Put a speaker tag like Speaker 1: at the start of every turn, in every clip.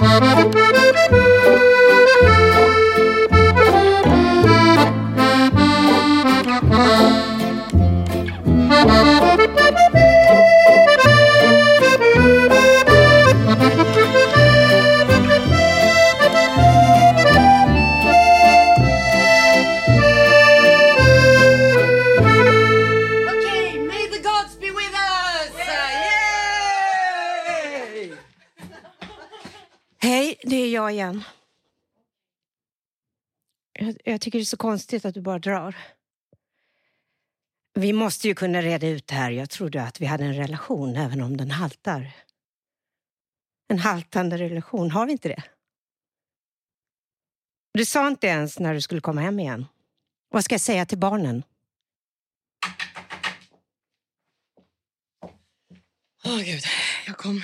Speaker 1: Okay,
Speaker 2: tycker det är så konstigt att du bara drar. Vi måste ju kunna reda ut det här. Jag trodde att vi hade en relation, även om den haltar. En haltande relation, har vi inte det? Du sa inte ens när du skulle komma hem igen. Vad ska jag säga till barnen?
Speaker 1: Åh gud, jag kom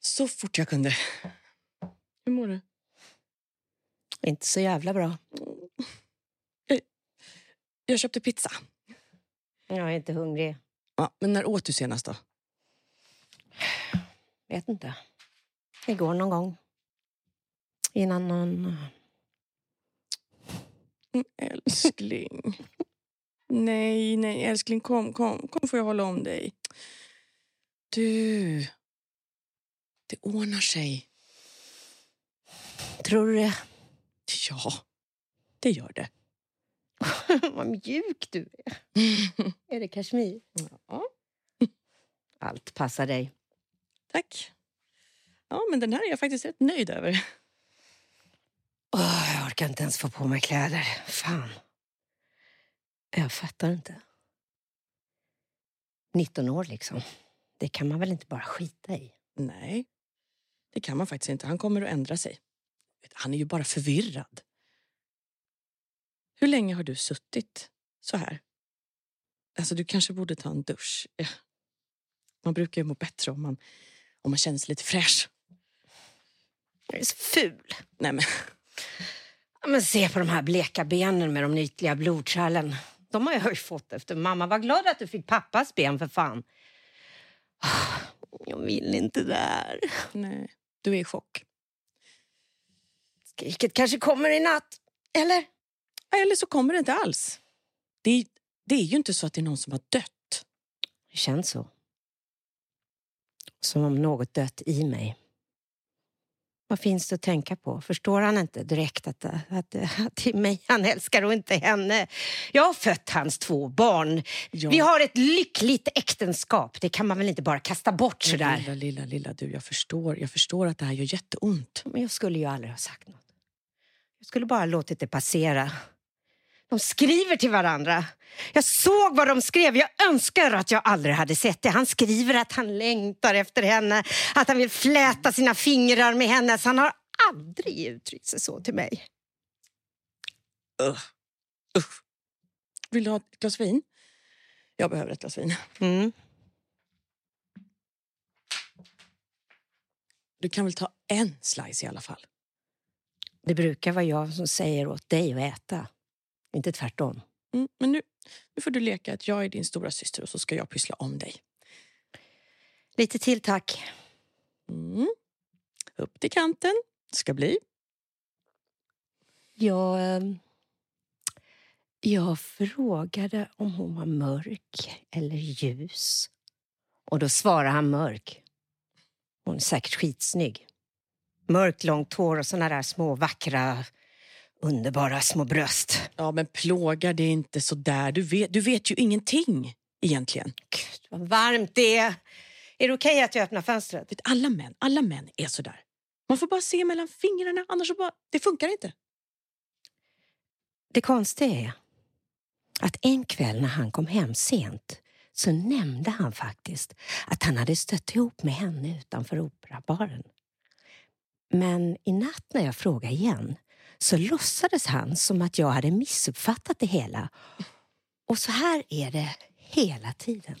Speaker 1: så fort jag kunde. Hur mår du?
Speaker 2: Inte så jävla bra.
Speaker 1: Jag köpte pizza.
Speaker 2: Jag är inte hungrig.
Speaker 1: Ja, men när åt du senast då?
Speaker 2: Vet inte. Igår någon gång. Innan någon...
Speaker 1: Mm, Älskling. nej, nej, älskling, kom, kom, kom får jag hålla om dig. Du, det ordnar sig.
Speaker 2: Tror du det?
Speaker 1: Ja, det gör det.
Speaker 2: Vad mjuk du är. Är det kashmir?
Speaker 1: Ja,
Speaker 2: Allt passar dig.
Speaker 1: tack. Ja, men den här är jag faktiskt rätt nöjd över.
Speaker 2: Åh, jag orkar inte ens få på mig kläder. Fan. Jag fattar inte. 19 år liksom. Det kan man väl inte bara skita i?
Speaker 1: Nej, det kan man faktiskt inte. Han kommer att ändra sig. Han är ju bara förvirrad. Hur länge har du suttit så här? Alltså, du kanske borde ta en dusch. Man brukar ju må bättre om man, om man känner sig lite fräsch.
Speaker 2: Jag är så ful.
Speaker 1: Nej, men
Speaker 2: Ja, Men se på de här bleka benen med de ytliga blodkärlen. De har jag ju fått efter mamma. Var glad att du fick pappas ben för fan. Ah, Jag vill inte där.
Speaker 1: nej, du är i chock.
Speaker 2: Skriket kanske kommer i natt. Eller?
Speaker 1: Eller så kommer det inte alls. Det är, det är ju inte så att det är någon som har dött.
Speaker 2: Det känns så. Som om något dött i mig. Vad finns det att tänka på? Förstår han inte direkt att, att, att det är mig han älskar och inte henne? Jag har fött hans två barn.
Speaker 1: Ja.
Speaker 2: Vi har ett lyckligt äktenskap. Det kan man väl inte bara kasta bort sådär?
Speaker 1: Lilla, lilla, lilla du, jag förstår. Jag förstår att det här gör jätteont.
Speaker 2: Men jag skulle ju aldrig ha sagt något. Jag skulle bara låtit det passera. De skriver till varandra. Jag såg vad de skrev. Jag önskar att jag aldrig hade sett det. Han skriver att han längtar efter henne, att han vill fläta sina fingrar med henne. Så han har aldrig uttryckt sig så till mig.
Speaker 1: Ugh. Usch. Vill du ha ett glas vin? Jag behöver ett glas vin.
Speaker 2: Mm.
Speaker 1: Du kan väl ta en slice i alla fall?
Speaker 2: Det brukar vara jag som säger åt dig att äta, inte tvärtom.
Speaker 1: Mm, men nu, nu får du leka att jag är din stora syster och så ska jag pyssla om dig.
Speaker 2: Lite till tack.
Speaker 1: Mm. Upp till kanten. Ska bli.
Speaker 2: Jag, ehm, jag frågade om hon var mörk eller ljus. Och då svarade han mörk. Hon är säkert skitsnygg. Mörkt långt hår och såna där små vackra, underbara små bröst.
Speaker 1: Ja, men plågar det inte så där. Du vet, du vet ju ingenting egentligen.
Speaker 2: Gud, vad varmt det är. Är det okej att jag öppnar fönstret?
Speaker 1: Vet, alla män, alla män är så där. Man får bara se mellan fingrarna, annars så bara, det funkar inte.
Speaker 2: Det konstiga är att en kväll när han kom hem sent så nämnde han faktiskt att han hade stött ihop med henne utanför operabaren. Men i natt när jag frågade igen så låtsades han som att jag hade missuppfattat det hela. Och så här är det hela tiden.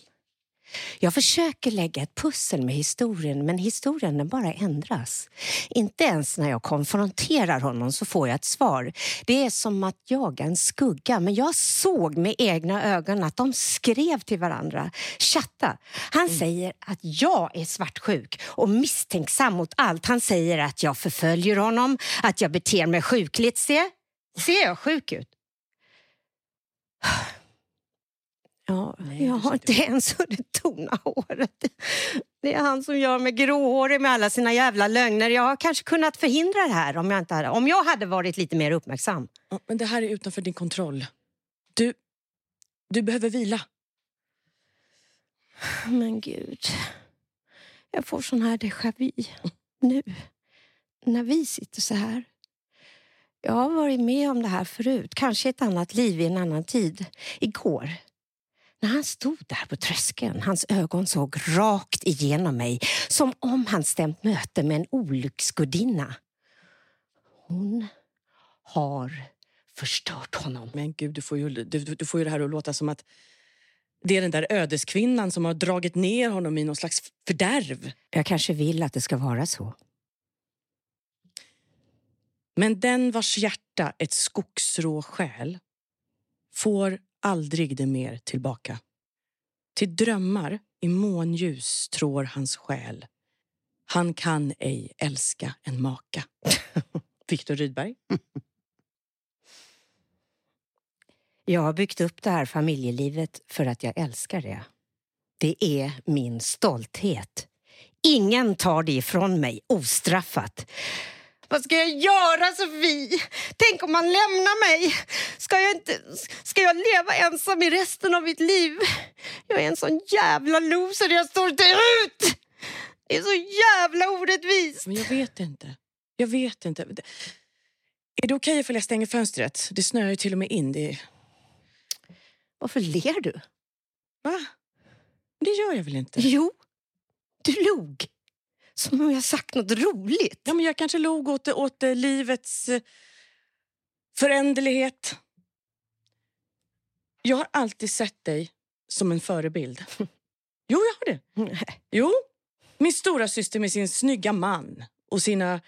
Speaker 2: Jag försöker lägga ett pussel med historien men historien den bara ändras. Inte ens när jag konfronterar honom så får jag ett svar. Det är som att jaga en skugga men jag såg med egna ögon att de skrev till varandra. Chatta. Han mm. säger att jag är svartsjuk och misstänksam mot allt. Han säger att jag förföljer honom, att jag beter mig sjukligt. Se, ser jag sjuk ut? Ja, Nej, jag har inte ens hunnit tona håret. Det är han som gör mig gråhårig med alla sina jävla lögner. Jag har kanske kunnat förhindra det här om jag, inte hade, om jag hade varit lite mer uppmärksam.
Speaker 1: Ja, men det här är utanför din kontroll. Du, du behöver vila.
Speaker 2: Men gud, jag får sån här déjà vu nu. När vi sitter så här. Jag har varit med om det här förut, kanske ett annat liv i en annan tid. Igår när han stod där på tröskeln, hans ögon såg rakt igenom mig som om han stämt möte med en olycksgudinna. Hon har förstört honom.
Speaker 1: Men gud, du får, ju, du, du får ju det här att låta som att det är den där ödeskvinnan som har dragit ner honom i någon slags fördärv.
Speaker 2: Jag kanske vill att det ska vara så.
Speaker 1: Men den vars hjärta ett skogsrå själ får aldrig det mer tillbaka. Till drömmar i månljus trår hans själ. Han kan ej älska en maka. Viktor Rydberg.
Speaker 2: Jag har byggt upp det här familjelivet för att jag älskar det. Det är min stolthet. Ingen tar det ifrån mig ostraffat. Vad ska jag göra, Sofie? Tänk om man lämnar mig? Ska jag, inte, ska jag leva ensam i resten av mitt liv? Jag är en sån jävla loser, jag står inte ut! Det är så jävla orättvist.
Speaker 1: Men jag vet inte. Jag vet inte. Är det okej okay ifall jag stänger fönstret? Det snöar ju till och med in. Det...
Speaker 2: Varför ler du?
Speaker 1: Va? Det gör jag väl inte?
Speaker 2: Jo, du log. Som om jag sagt något roligt.
Speaker 1: Ja, men jag kanske log åt, åt livets eh, föränderlighet. Jag har alltid sett dig som en förebild. Jo, jag har det. Jo, min stora syster med sin snygga man och sina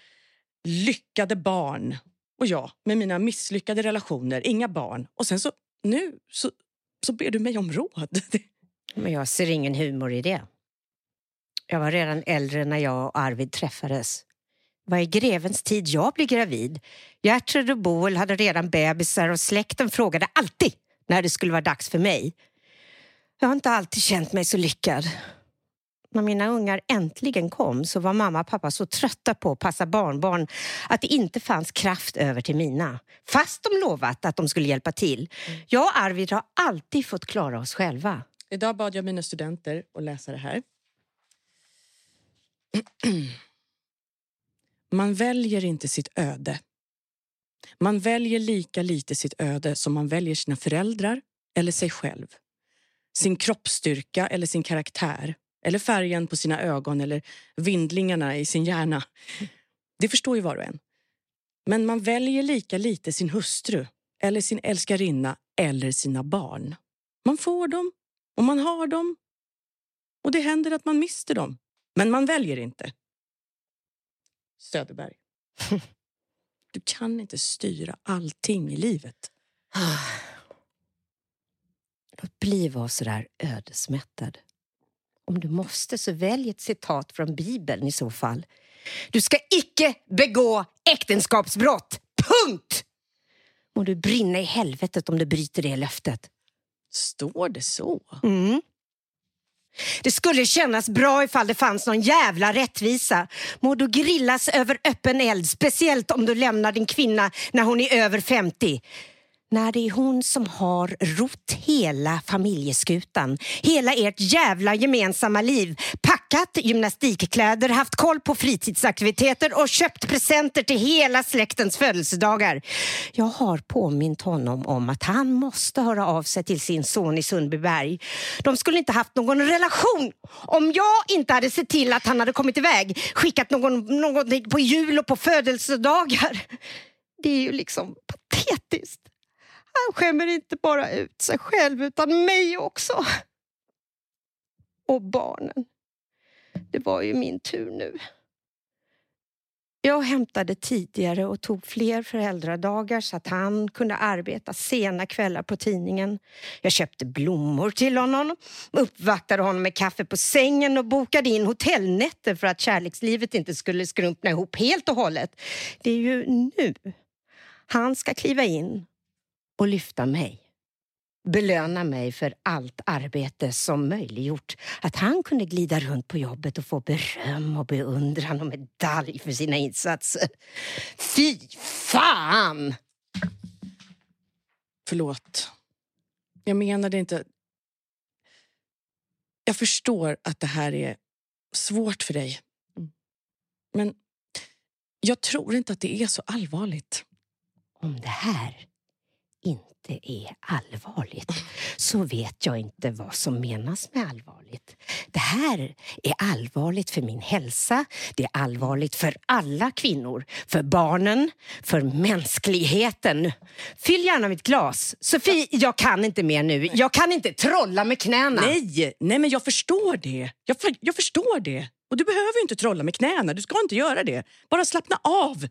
Speaker 1: lyckade barn. Och jag med mina misslyckade relationer, inga barn. Och sen så, nu, så, så ber du mig om råd.
Speaker 2: Men jag ser ingen humor i det. Jag var redan äldre när jag och Arvid träffades. Det var i grevens tid jag blev gravid. Gertrud och Boel hade redan bebisar och släkten frågade alltid när det skulle vara dags för mig. Jag har inte alltid känt mig så lyckad. När mina ungar äntligen kom så var mamma och pappa så trötta på att passa barnbarn att det inte fanns kraft över till mina. Fast de lovat att de skulle hjälpa till. Jag och Arvid har alltid fått klara oss själva.
Speaker 1: Idag bad jag mina studenter att läsa det här. Man väljer inte sitt öde. Man väljer lika lite sitt öde som man väljer sina föräldrar eller sig själv. Sin kroppsstyrka eller sin karaktär. Eller färgen på sina ögon eller vindlingarna i sin hjärna. Det förstår ju var och en. Men man väljer lika lite sin hustru eller sin älskarinna eller sina barn. Man får dem och man har dem. Och det händer att man mister dem men man väljer inte. Söderberg. Du kan inte styra allting i livet.
Speaker 2: Låt bli vara så där ödesmättad. Om du måste, så välj ett citat från Bibeln i så fall. Du ska icke begå äktenskapsbrott. Punkt! Må du brinna i helvetet om du bryter det löftet.
Speaker 1: Står det så?
Speaker 2: Mm. Det skulle kännas bra ifall det fanns någon jävla rättvisa. Må du grillas över öppen eld, speciellt om du lämnar din kvinna när hon är över 50 när det är hon som har rott hela familjeskutan, hela ert jävla gemensamma liv, packat gymnastikkläder, haft koll på fritidsaktiviteter och köpt presenter till hela släktens födelsedagar. Jag har påmint honom om att han måste höra av sig till sin son i Sundbyberg. De skulle inte haft någon relation om jag inte hade sett till att han hade kommit iväg, skickat någon, någonting på jul och på födelsedagar. Det är ju liksom patetiskt. Han skämmer inte bara ut sig själv utan mig också. Och barnen. Det var ju min tur nu. Jag hämtade tidigare och tog fler föräldradagar så att han kunde arbeta sena kvällar på tidningen. Jag köpte blommor till honom, uppvaktade honom med kaffe på sängen och bokade in hotellnätter för att kärlekslivet inte skulle skrumpna ihop helt och hållet. Det är ju nu han ska kliva in och lyfta mig belöna mig för allt arbete som möjliggjort att han kunde glida runt på jobbet och få beröm och beundran och medalj för sina insatser. Fy fan!
Speaker 1: Förlåt. Jag menade inte... Jag förstår att det här är svårt för dig. Men jag tror inte att det är så allvarligt.
Speaker 2: Om det här inte är allvarligt så vet jag inte vad som menas med allvarligt. Det här är allvarligt för min hälsa, det är allvarligt för alla kvinnor, för barnen, för mänskligheten. Fyll gärna mitt glas. Sofie, jag kan inte mer nu. Jag kan inte trolla med knäna.
Speaker 1: Nej, nej men jag förstår det. Jag, för, jag förstår det. Och du behöver inte trolla med knäna. Du ska inte göra det. Bara slappna av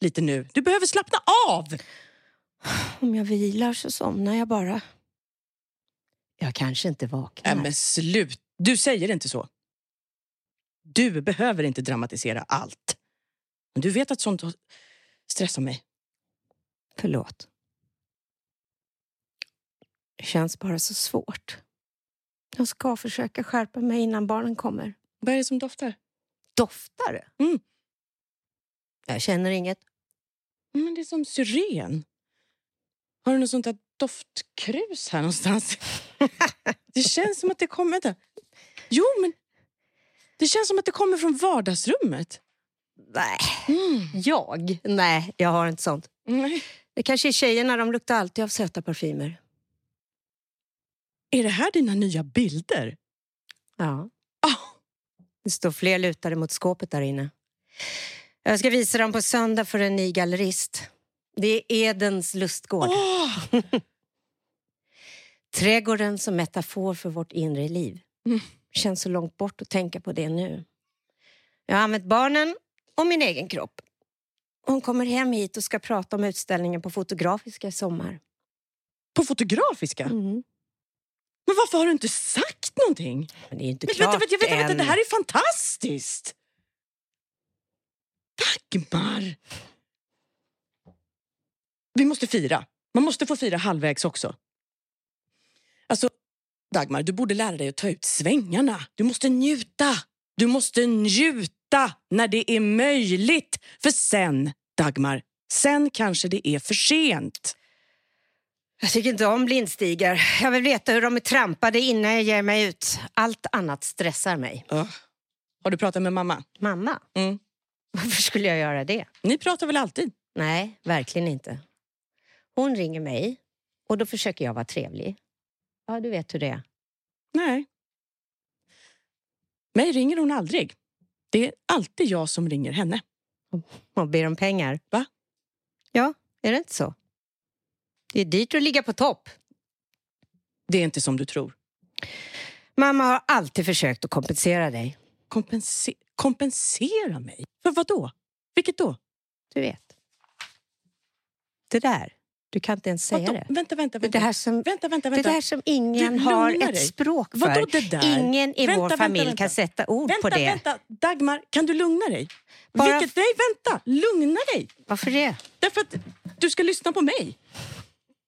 Speaker 1: lite nu. Du behöver slappna av.
Speaker 2: Om jag vilar så somnar jag bara. Jag kanske inte vaknar.
Speaker 1: Nej, men slut. Du säger inte så. Du behöver inte dramatisera allt. Men du vet att sånt stressar mig.
Speaker 2: Förlåt. Det känns bara så svårt. Jag ska försöka skärpa mig innan barnen kommer.
Speaker 1: Vad är det som doftar?
Speaker 2: Doftar
Speaker 1: Mm.
Speaker 2: Jag känner inget.
Speaker 1: Men det är som syren. Har du något sånt där doftkrus här någonstans? det känns som att det kommer... Vänta. Jo, men det känns som att det kommer från vardagsrummet.
Speaker 2: Nej.
Speaker 1: Mm.
Speaker 2: Jag? Nej, jag har inte sånt.
Speaker 1: Nej.
Speaker 2: Det kanske är tjejerna, de luktar alltid av söta parfymer.
Speaker 1: Är det här dina nya bilder?
Speaker 2: Ja.
Speaker 1: Ah,
Speaker 2: Det står fler lutade mot skåpet där inne. Jag ska visa dem på söndag för en ny gallerist. Det är Edens lustgård.
Speaker 1: åh!
Speaker 2: Trädgården som metafor för vårt inre liv.
Speaker 1: Mm.
Speaker 2: Känns så långt bort att tänka på det nu. Jag har använt barnen och min egen kropp. Hon kommer hem hit och ska prata om utställningen på Fotografiska i sommar.
Speaker 1: På Fotografiska?
Speaker 2: Mm.
Speaker 1: Men varför har du inte sagt någonting?
Speaker 2: Men det är inte
Speaker 1: Men,
Speaker 2: klart
Speaker 1: vänta, vänta, vänta, vänta,
Speaker 2: än.
Speaker 1: det här är fantastiskt! Dagmar! Vi måste fira. Man måste få fira halvvägs också. Alltså, Dagmar, du borde lära dig att ta ut svängarna. Du måste njuta. Du måste njuta när det är möjligt. För sen, Dagmar, sen kanske det är för sent.
Speaker 2: Jag tycker inte om blindstigar. Jag vill veta hur de är trampade innan jag ger mig ut. Allt annat stressar mig.
Speaker 1: Ugh. Har du pratat med mamma?
Speaker 2: Mamma?
Speaker 1: Mm.
Speaker 2: Varför skulle jag göra det?
Speaker 1: Ni pratar väl alltid?
Speaker 2: Nej, verkligen inte. Hon ringer mig och då försöker jag vara trevlig. Ja, du vet hur det är.
Speaker 1: Nej. Mig ringer hon aldrig. Det är alltid jag som ringer henne.
Speaker 2: Och ber om pengar.
Speaker 1: Va?
Speaker 2: Ja, är det inte så? Det är dyrt att ligga på topp.
Speaker 1: Det är inte som du tror.
Speaker 2: Mamma har alltid försökt att kompensera dig.
Speaker 1: Kompense kompensera mig? För vad då? Vilket då?
Speaker 2: Du vet. Det där. Du kan inte ens säga
Speaker 1: Vadå?
Speaker 2: det.
Speaker 1: Vänta, vänta,
Speaker 2: Det
Speaker 1: vänta.
Speaker 2: där som,
Speaker 1: Vänta, vänta,
Speaker 2: det
Speaker 1: vänta.
Speaker 2: där som ingen
Speaker 1: Du,
Speaker 2: har ett
Speaker 1: dig.
Speaker 2: språk för.
Speaker 1: Vadå det där?
Speaker 2: Ingen i
Speaker 1: Vänta,
Speaker 2: vår familj
Speaker 1: vänta.
Speaker 2: kan sätta ord
Speaker 1: vänta,
Speaker 2: på det.
Speaker 1: vänta. Dagmar, kan du lugna dig?
Speaker 2: Bara-
Speaker 1: Vilket? Nej, vänta. Lugna dig.
Speaker 2: Varför det?
Speaker 1: Därför att du ska lyssna på mig.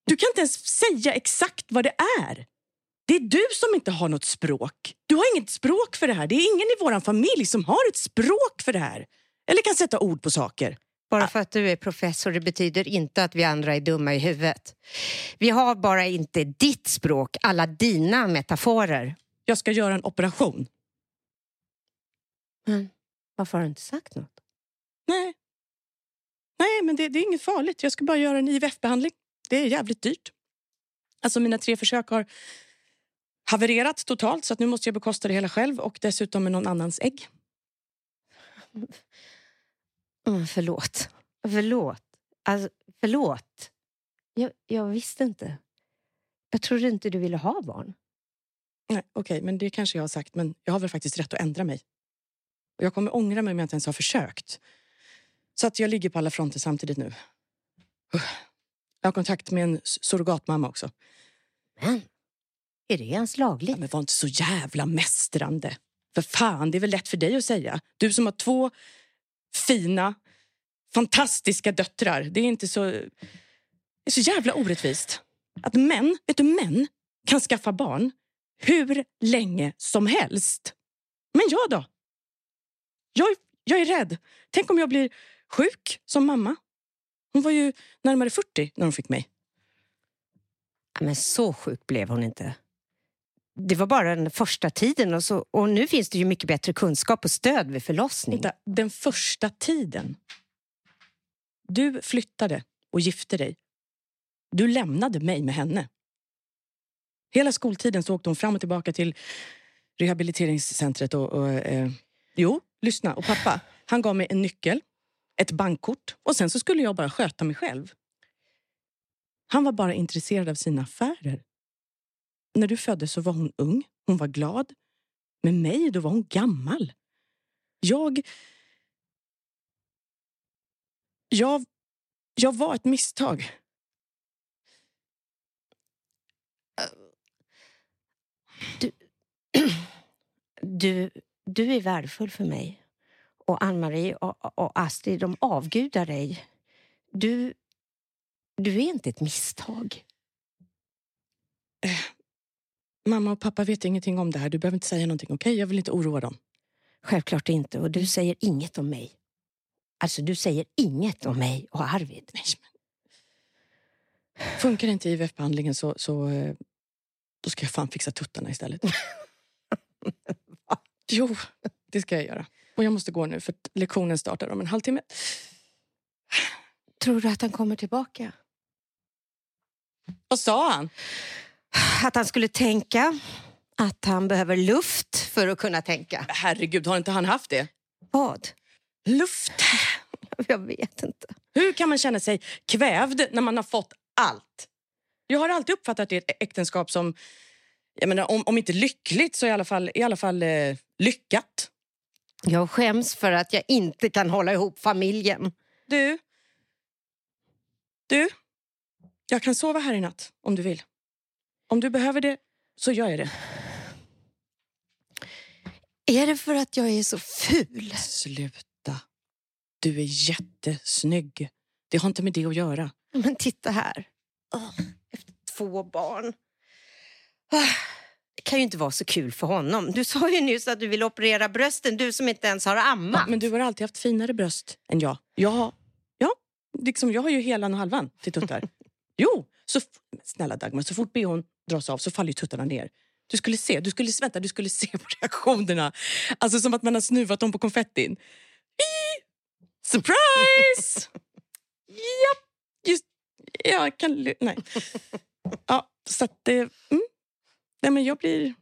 Speaker 1: Du kan inte ens säga exakt vad det är. Det är du som inte har något språk. Du har inget språk för det här. Det är ingen i vår familj som har ett språk för det här. Eller kan sätta ord på saker.
Speaker 2: Bara för att du är professor det betyder inte att vi andra är dumma i huvudet. Vi har bara inte ditt språk, alla dina metaforer.
Speaker 1: Jag ska göra en operation.
Speaker 2: Men varför har du inte sagt något?
Speaker 1: Nej. Nej, men det, det är inget farligt. Jag ska bara göra en IVF-behandling. Det är jävligt dyrt. Alltså mina tre försök har havererat totalt så att nu måste jag bekosta det hela själv och dessutom med någon annans ägg.
Speaker 2: Mm, förlåt. Förlåt. Alltså, förlåt. Jag, jag visste inte. Jag trodde inte du ville ha barn.
Speaker 1: Nej, okej, men det kanske jag har sagt. Men jag har väl faktiskt rätt att ändra mig. Och jag kommer ångra mig om jag inte ens har försökt. Så att jag ligger på alla fronter samtidigt nu. Jag har kontakt med en surrogatmamma också.
Speaker 2: Men, är det ens
Speaker 1: Ja,
Speaker 2: lagligt?
Speaker 1: men var inte så jävla mästrande. För fan, det är väl lätt för dig att säga. Du som har två fina, fantastiska döttrar. Det är inte så... Det är så jävla orättvist. Att män, vet du, män kan skaffa barn hur länge som helst. Men jag då? Jag, är- jag är rädd. Tänk om jag blir sjuk som mamma. Hon var ju närmare 40 när hon fick mig.
Speaker 2: Men så sjuk blev hon inte. Det var bara den första tiden och, så, och nu finns det ju mycket bättre kunskap och stöd vid förlossning.
Speaker 1: Vänta, den första tiden. Du flyttade och gifte dig. Du lämnade mig med henne. Hela skoltiden så åkte hon fram och tillbaka till rehabiliteringscentret. Och, och, eh, jo, lyssna. Och pappa, han gav mig en nyckel, ett bankkort och sen så skulle jag bara sköta mig själv. Han var bara intresserad av sina affärer. När du föddes så var hon ung, hon var glad. Med mig då var hon gammal. Jag... Jag, jag var ett misstag.
Speaker 2: Du, du är värdefull för mig. Och Ann-Marie och, och Astrid, de avgudar dig. Du, du är inte ett misstag.
Speaker 1: Mamma och pappa vet ingenting om det här. Du behöver inte säga någonting, okej? Jag vill inte oroa dem.
Speaker 2: Självklart inte. Och du säger inget om mig. Alltså, du säger inget om mig och Arvid.
Speaker 1: Nej, men... Funkar inte IVF-behandlingen så, så eh, då ska jag fan fixa tuttarna istället. jo, det ska jag göra. Och jag måste gå nu för lektionen startar om en halvtimme.
Speaker 2: Tror du att han kommer tillbaka?
Speaker 1: Vad sa han?
Speaker 2: Att han skulle tänka att han behöver luft för att kunna tänka.
Speaker 1: Herregud, har inte han haft det?
Speaker 2: Vad?
Speaker 1: Luft.
Speaker 2: Jag vet inte.
Speaker 1: Hur kan man känna sig kvävd när man har fått allt? Jag har alltid uppfattat det ett äktenskap som, jag menar, om, om inte lyckligt så i alla fall, i alla fall eh, lyckat.
Speaker 2: Jag skäms för att jag inte kan hålla ihop familjen.
Speaker 1: Du. Du. Jag kan sova här i natt om du vill. Om du behöver det så gör jag det.
Speaker 2: Är det för att jag är så ful?
Speaker 1: Sluta. Du är jättesnygg. Det har inte med det att göra.
Speaker 2: Men titta här. Åh, efter två barn. Ah, Det kan ju inte vara så kul för honom. Du sa ju nyss att du vill operera brösten, du som inte ens har ammat.
Speaker 1: Men du har alltid haft finare bröst än jag. Jag har, ja, liksom, jag har ju helan och halvan till tuttar. jo, så, snälla Dagmar, så fort bhn dras av så faller ju tuttarna ner. Du skulle se, du skulle, vänta, du skulle se på reaktionerna. Alltså som att man har snuvat dem på konfettin. Surprise! Japp, just, jag kan, nej. Ja, så att det, mm. nej men jag blir,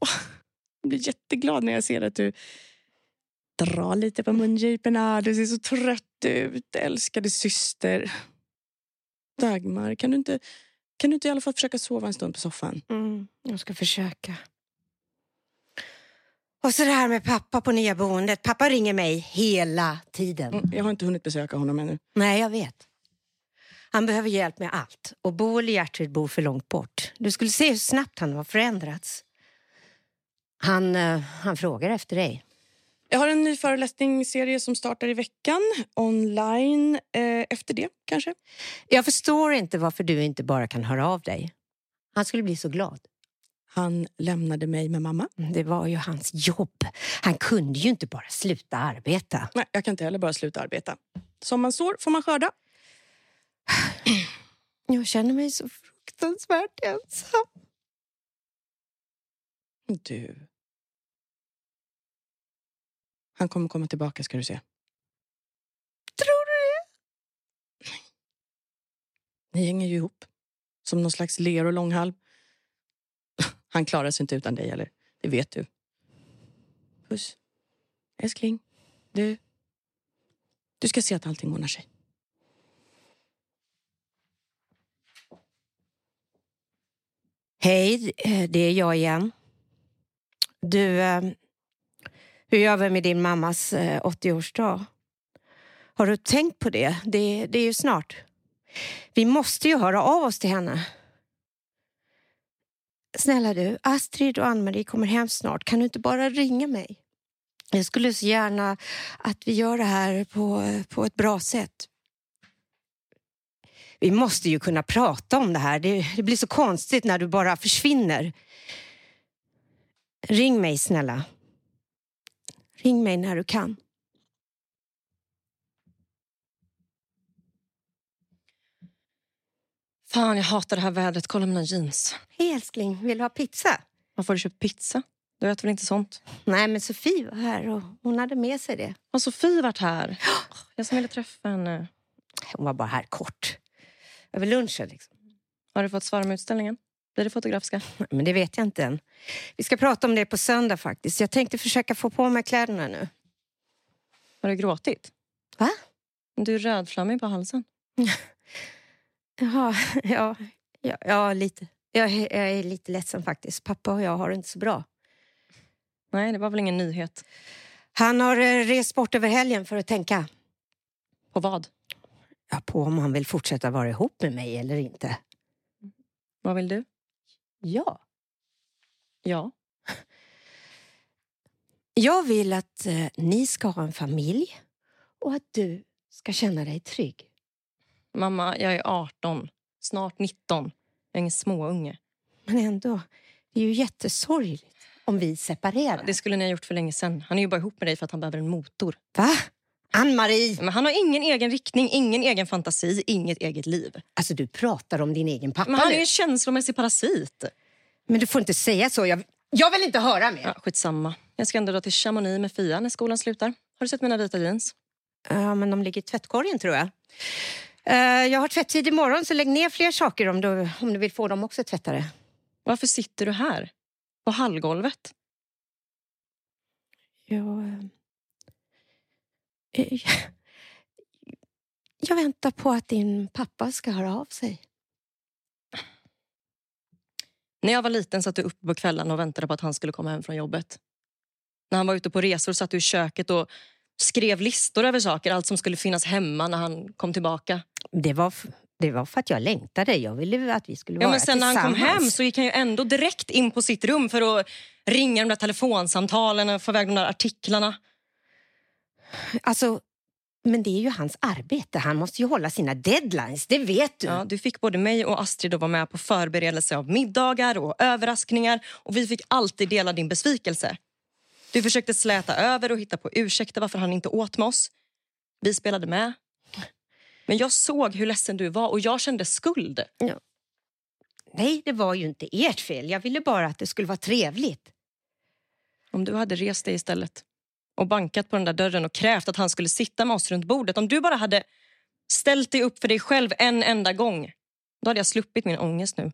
Speaker 1: åh, jag blir jätteglad när jag ser att du Dra lite på mungiporna. Du ser så trött ut, älskade syster. Dagmar, kan du inte, kan du inte i alla fall försöka sova en stund på soffan?
Speaker 2: Mm, jag ska försöka. Och så det här med pappa på nya boendet. Pappa ringer mig hela tiden.
Speaker 1: Mm, Jag har inte hunnit besöka honom ännu.
Speaker 2: Nej, jag vet. Han behöver hjälp med allt. Och Boel och Gertrud bor för långt bort. Du skulle se hur snabbt han har förändrats. Han, eh, han frågar efter dig.
Speaker 1: Jag har en ny föreläsningsserie som startar i veckan. Online eh, efter det, kanske.
Speaker 2: Jag förstår inte varför du inte bara kan höra av dig. Han skulle bli så glad.
Speaker 1: Han lämnade mig med mamma.
Speaker 2: Det var ju hans jobb. Han kunde ju inte bara sluta arbeta.
Speaker 1: Nej, jag kan inte heller bara sluta arbeta. Som man sår får man skörda.
Speaker 2: Jag känner mig så fruktansvärt ensam.
Speaker 1: Du. Han kommer komma tillbaka ska du se.
Speaker 2: Tror du det?
Speaker 1: Ni hänger ju ihop. Som någon slags ler och långhalm. Han klarar sig inte utan dig, eller? Det vet du. Puss. Älskling. Du. Du ska se att allting ordnar sig.
Speaker 2: Hej, eh, det är jag igen. Du, eh, hur gör vi med din mammas eh, 80-årsdag? Har du tänkt på det? det? Det är ju snart. Vi måste ju höra av oss till henne. Snälla du, Astrid och Ann-Marie kommer hem snart. Kan du inte bara ringa mig? Jag skulle så gärna att vi gör det här på, på ett bra sätt. Vi måste ju kunna prata om det här. Det, det blir så konstigt när du bara försvinner. Ring mig snälla. Ring mig när du kan.
Speaker 3: Fan, jag hatar det här vädret. Kolla mina jeans.
Speaker 2: Hej älskling, vill du ha pizza?
Speaker 3: Varför har du köpt pizza? Du äter väl inte sånt?
Speaker 2: Nej, men Sofie var här och hon hade med sig det.
Speaker 3: Har Sofie varit här? Jag som ville träffa henne.
Speaker 2: Hon var bara här kort. Över lunchen liksom.
Speaker 3: Har du fått svara med utställningen? Blir det fotografiska?
Speaker 2: Men det vet jag inte än. Vi ska prata om det på söndag faktiskt. Jag tänkte försöka få på mig kläderna nu.
Speaker 3: Har du gråtit?
Speaker 2: Va?
Speaker 3: Du är rödflammig på halsen.
Speaker 2: Jaha, ja, ja, ja lite. Jag, jag är lite ledsen faktiskt. Pappa och jag har det inte så bra.
Speaker 3: Nej, det var väl ingen nyhet.
Speaker 2: Han har eh, rest bort över helgen för att tänka.
Speaker 3: På vad?
Speaker 2: Ja, på om han vill fortsätta vara ihop med mig eller inte.
Speaker 3: Vad vill du?
Speaker 2: Ja.
Speaker 3: Ja.
Speaker 2: Jag vill att eh, ni ska ha en familj och att du ska känna dig trygg.
Speaker 3: Mamma, jag är 18. Snart 19. Jag är ingen småunge.
Speaker 2: Men ändå, det är ju jättesorgligt om vi separerar.
Speaker 3: Det skulle ni ha gjort för länge sedan. Han är ju bara ihop med dig för att han behöver en motor.
Speaker 2: Va? Ann-Marie!
Speaker 3: Men han har ingen egen riktning, ingen egen fantasi, inget eget liv.
Speaker 2: Alltså du pratar om din egen pappa
Speaker 3: Men han
Speaker 2: nu.
Speaker 3: är en känslomässig parasit.
Speaker 2: Men du får inte säga så. Jag, jag vill inte höra mer.
Speaker 3: Ja, skitsamma. Jag ska ändå dra till Chamonix med Fia när skolan slutar. Har du sett mina vita jeans?
Speaker 2: Ja, men de ligger i tvättkorgen tror jag. Eh, jag har tvättid imorgon så lägg ner fler saker om du, om du vill få dem också tvättade.
Speaker 3: Varför sitter du här? På hallgolvet?
Speaker 2: Jag, eh, jag väntar på att din pappa ska höra av sig.
Speaker 3: När jag var liten satt du uppe på kvällen och väntade på att han skulle komma hem från jobbet. När han var ute på resor satt du i köket och skrev listor över saker, allt som skulle finnas hemma när han kom tillbaka.
Speaker 2: Det var, det var för att jag längtade. Jag ville att vi skulle
Speaker 3: Ja,
Speaker 2: vara
Speaker 3: men sen när han kom
Speaker 2: tillsammans.
Speaker 3: hem så gick han ju ändå direkt in på sitt rum för att ringa de där telefonsamtalen och få iväg de där artiklarna.
Speaker 2: Alltså, men det är ju hans arbete. Han måste ju hålla sina deadlines, det vet du.
Speaker 3: Ja, du fick både mig och Astrid att vara med på förberedelse av middagar och överraskningar och vi fick alltid dela din besvikelse. Du försökte släta över och hitta på ursäkter varför han inte åt med oss. Vi spelade med. Men jag såg hur ledsen du var och jag kände skuld.
Speaker 2: Nej, det var ju inte ert fel. Jag ville bara att det skulle vara trevligt.
Speaker 3: Om du hade rest dig istället och bankat på den där dörren och krävt att han skulle sitta med oss runt bordet. Om du bara hade ställt dig upp för dig själv en enda gång. Då hade jag sluppit min ångest nu.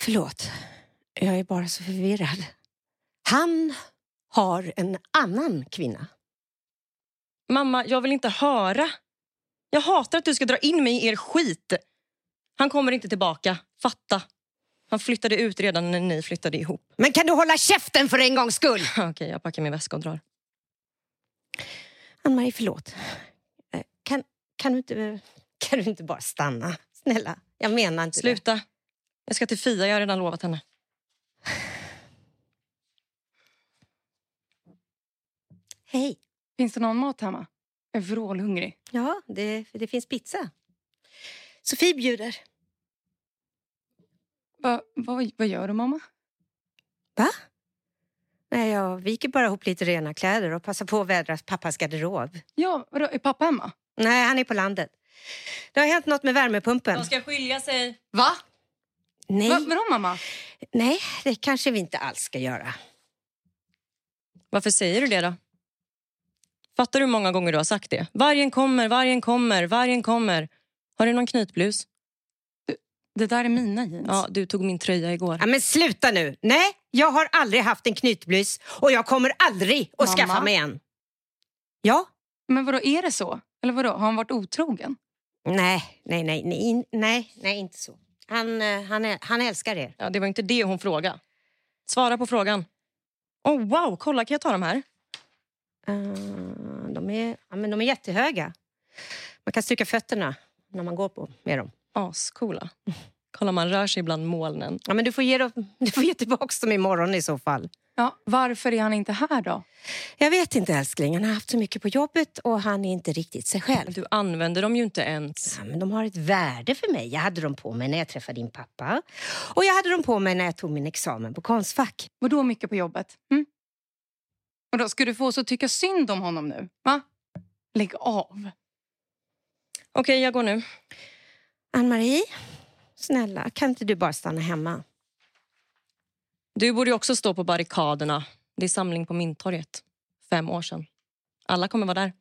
Speaker 2: Förlåt, jag är bara så förvirrad. Han har en annan kvinna.
Speaker 3: Mamma, jag vill inte höra. Jag hatar att du ska dra in mig i er skit. Han kommer inte tillbaka. Fatta. Han flyttade ut redan när ni flyttade ihop.
Speaker 2: Men kan du hålla käften för en gångs skull?
Speaker 3: Okej, jag packar min väska och drar.
Speaker 2: Ann-Marie, förlåt. Eh, Kan, kan, du inte, kan du inte bara stanna? Snälla, jag menar inte det.
Speaker 3: Sluta. Jag ska till Fia, jag har redan lovat henne.
Speaker 2: Hej.
Speaker 4: Finns det någon mat hemma? Jag är vrålhungrig.
Speaker 2: Ja, det, det finns pizza. Sofie bjuder.
Speaker 4: Va, vad, vad gör du, mamma?
Speaker 2: Va? Nej, jag viker bara ihop lite rena kläder och passar på att vädra pappas garderob.
Speaker 4: Ja, vadå, är pappa hemma?
Speaker 2: Nej, han är på landet. Det har hänt något med värmepumpen.
Speaker 3: De ska skilja sig.
Speaker 4: Va?
Speaker 2: Nej,
Speaker 4: Va vadå, mamma?
Speaker 2: nej, det kanske vi inte alls ska göra.
Speaker 3: Varför säger du det då? Fattar du hur många gånger du har sagt det? Vargen kommer, vargen kommer, vargen kommer. Har du någon knytblus?
Speaker 4: Det där är mina jeans.
Speaker 3: Ja, du tog min tröja igår.
Speaker 2: Ja, men sluta nu! Nej, jag har aldrig haft en knytblus och jag kommer aldrig att
Speaker 4: Mamma?
Speaker 2: skaffa mig en. Ja?
Speaker 4: Men vadå, är det så? Eller vadå, har han varit otrogen?
Speaker 2: Nej, nej, nej, nej, nej, nej, inte så. Han, eh, han, han älskar er.
Speaker 3: Ja, det var inte det hon frågade. Svara på frågan. Oh, wow, kolla kan jag ta de här?
Speaker 2: Eh, de, är, ja, men de är jättehöga. Man kan stryka fötterna när man går på med dem.
Speaker 3: Ascoola. Kolla man rör sig bland molnen.
Speaker 2: Ja, men du får ge, dem, du får ge tillbaka dem imorgon i så fall.
Speaker 4: Ja, varför är han inte här då?
Speaker 2: Jag vet inte älskling, han har haft så mycket på jobbet och han är inte riktigt sig själv.
Speaker 3: Du använder dem ju inte ens.
Speaker 2: Ja, men de har ett värde för mig. Jag hade dem på mig när jag träffade din pappa. Och jag hade dem på mig när jag tog min examen på Konstfack.
Speaker 4: Vad då mycket på jobbet? Mm? Och då ska du få oss att tycka synd om honom nu? Va? Lägg av.
Speaker 3: Okej, jag går nu.
Speaker 2: Ann-Marie, snälla, kan inte du bara stanna hemma?
Speaker 3: Du borde ju också stå på barrikaderna. Det är samling på Mynttorget. Fem år sedan. Alla kommer vara där.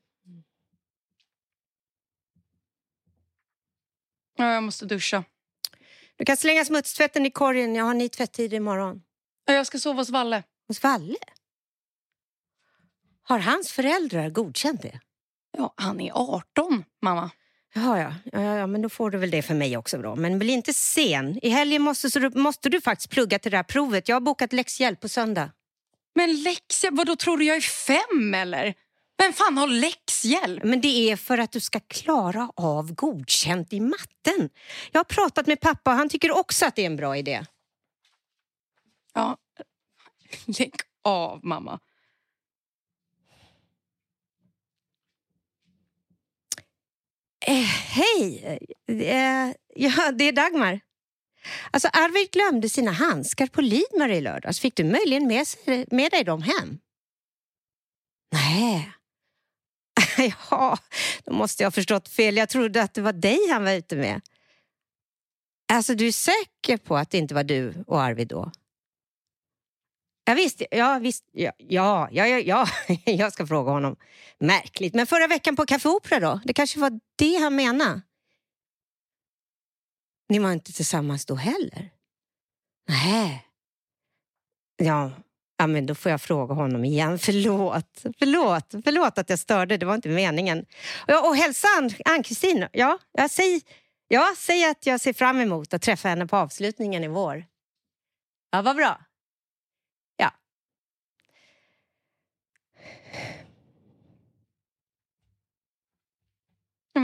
Speaker 4: Ja, jag måste duscha.
Speaker 2: Du kan slänga smutstvätten i korgen. Jag har ny tvättid imorgon.
Speaker 4: Ja, Jag ska sova hos Valle.
Speaker 2: Hos Valle? Har hans föräldrar godkänt det?
Speaker 4: Ja, han är 18, mamma.
Speaker 2: Jaha, ja. Ja, ja, men då får du väl det för mig också då. Men bli inte sen. I helgen måste, så du, måste du faktiskt plugga till det här provet. Jag har bokat läxhjälp på söndag.
Speaker 4: Men läxhjälp, vad då tror du jag är fem eller? Vem fan har läxhjälp?
Speaker 2: Men det är för att du ska klara av godkänt i matten. Jag har pratat med pappa och han tycker också att det är en bra idé.
Speaker 4: Ja, lägg av mamma.
Speaker 2: Eh, Hej! Eh, ja, det är Dagmar. Alltså, Arvid glömde sina handskar på Lidmar i lördags. Fick du möjligen med, sig, med dig dem hem? Nej. ja, då måste jag ha förstått fel. Jag trodde att det var dig han var ute med. Alltså, du är säker på att det inte var du och Arvid då? Ja, visst. Ja, visst. Ja, ja, ja, ja, jag ska fråga honom. Märkligt. Men förra veckan på Café Opera då? Det kanske var det han menade? Ni var inte tillsammans då heller? Nej. Ja, ja, men då får jag fråga honom igen. Förlåt, förlåt, förlåt att jag störde. Det var inte meningen. Ja, och hälsa Ann- Ann-Kristin. Ja, jag säger, ja, säg att jag ser fram emot att träffa henne på avslutningen i vår. Ja, vad bra.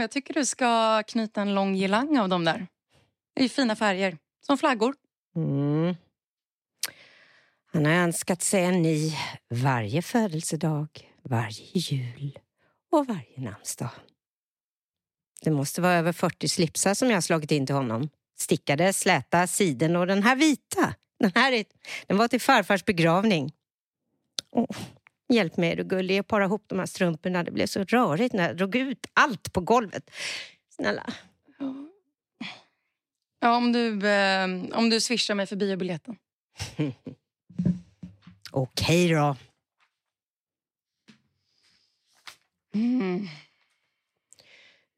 Speaker 4: Jag tycker du ska knyta en lång girlang av dem där. I fina färger, som flaggor.
Speaker 2: Mm. Han har önskat sig en ny varje födelsedag, varje jul och varje namnsdag. Det måste vara över 40 slipsar som jag har slagit in till honom. Stickade, släta, siden och den här vita. Den här är, den var till farfars begravning. Oh hjälp mig är du gullig att para ihop de här strumporna. Det blev så rörigt när jag drog ut allt på golvet. Snälla.
Speaker 4: Ja, om du, eh, om du swishar mig för biobiljetten.
Speaker 2: Okej då.
Speaker 4: Mm.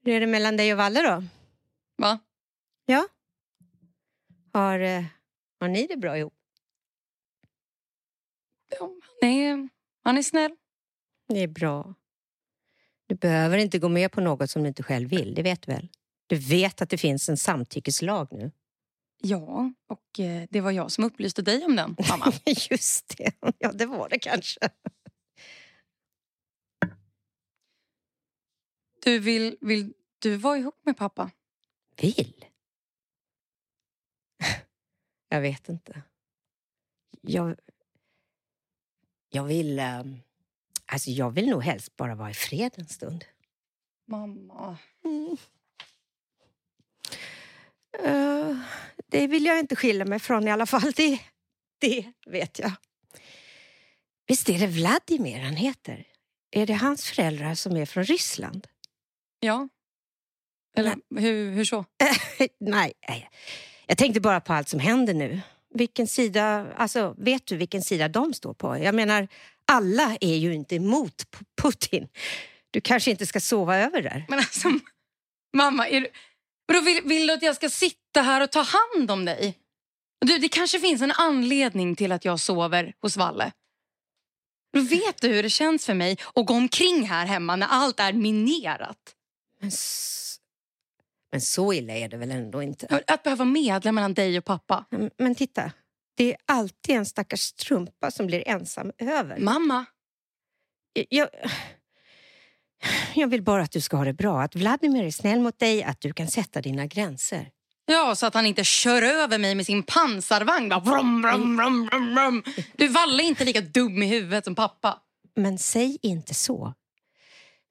Speaker 2: Hur är det mellan dig och Valle då?
Speaker 4: Va?
Speaker 2: Ja. Har, eh, har ni det bra ihop?
Speaker 4: Ja, han, är, han är snäll.
Speaker 2: Det är bra. Du behöver inte gå med på något som du inte själv vill, det vet du väl? Du vet att det finns en samtyckeslag nu.
Speaker 4: Ja, och eh, det var jag som upplyste dig om den, mamma.
Speaker 2: Just det, ja det var det kanske.
Speaker 4: Du vill, vill du vara ihop med pappa?
Speaker 2: Vill? Jag vet inte. Jag, jag vill... eh, Alltså jag vill nog helst bara vara i fred en stund.
Speaker 4: Mamma.
Speaker 2: Mm. Eh, det vill jag inte skilja mig från i alla fall. Det, det vet jag. Visst är det Vladimir han heter? Är det hans föräldrar som är från Ryssland?
Speaker 4: Ja. Eller hur, hur så?
Speaker 2: Nej, nej. jag tänkte bara på allt som händer nu. Vilken sida, alltså, vet du vilken sida de står på? Jag menar, alla är ju inte emot Putin. Du kanske inte ska sova över där.
Speaker 4: Men alltså, mamma, är du, vadå, vill, vill du att jag ska sitta här och ta hand om dig? Du, det kanske finns en anledning till att jag sover hos Valle. Då vet du hur det känns för mig att gå omkring här hemma när allt är minerat.
Speaker 2: Men, Men så illa är det väl ändå inte?
Speaker 4: Att behöva medla mellan dig och pappa.
Speaker 2: Men- Men titta, det är alltid en stackars strumpa som blir ensam över.
Speaker 4: Mamma,
Speaker 2: Jag, jag vill bara att du ska ha det bra, att Vladimir är snäll mot dig, att du kan sätta dina gränser.
Speaker 4: Ja, så att han inte kör över mig med sin pansarvagn. Bara vrum, vrum, vrum, vrum, vrum. Du, Valle är inte lika dum i huvudet som pappa.
Speaker 2: Men säg inte så.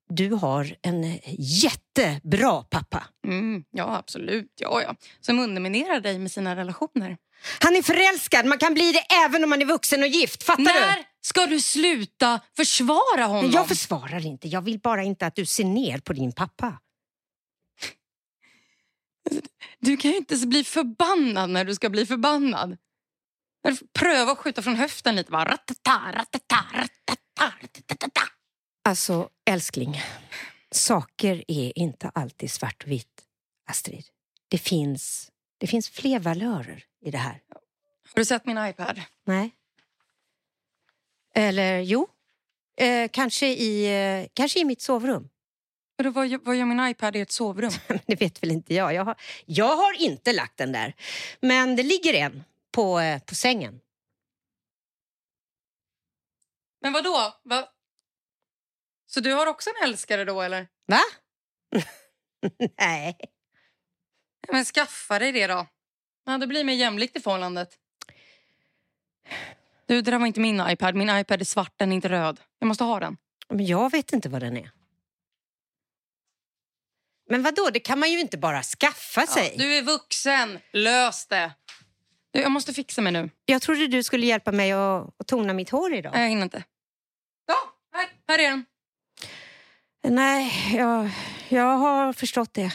Speaker 2: Du har en jättebra pappa.
Speaker 4: Mm, ja, absolut. Ja, ja. Som underminerar dig med sina relationer.
Speaker 2: Han är förälskad, man kan bli det även om man är vuxen och gift. Fattar du?
Speaker 4: När ska du sluta försvara honom?
Speaker 2: Men jag försvarar inte, jag vill bara inte att du ser ner på din pappa.
Speaker 4: Du kan ju inte bli förbannad när du ska bli förbannad. Pröva att skjuta från höften lite. Bara.
Speaker 2: Alltså, älskling. Saker är inte alltid svart och vitt, Astrid. Det finns, det finns fler valörer i det här.
Speaker 4: Har du sett min iPad?
Speaker 2: Nej. Eller jo, eh, kanske, i, eh, kanske i mitt sovrum.
Speaker 4: Vadå, Vad vad gör min iPad i ett sovrum?
Speaker 2: Det vet väl inte jag. Jag har, jag har inte lagt den där. Men det ligger en på, eh, på sängen.
Speaker 4: Men vad då? Va? Så du har också en älskare då eller?
Speaker 2: Va? Nej.
Speaker 4: Men skaffa dig det då. Ja, det blir mer jämlikt i förhållandet. Du, det där var inte min iPad. Min iPad är svart, den är inte röd. Jag måste ha den.
Speaker 2: Men jag vet inte vad den är. Men vad då? det kan man ju inte bara skaffa sig.
Speaker 4: Ja, du är vuxen. Lös det. Du, jag måste fixa mig nu.
Speaker 2: Jag trodde du skulle hjälpa mig att, att tona mitt hår idag.
Speaker 4: Nej, Jag hinner inte. Ja, här, här är den.
Speaker 2: Nej, jag, jag har förstått det.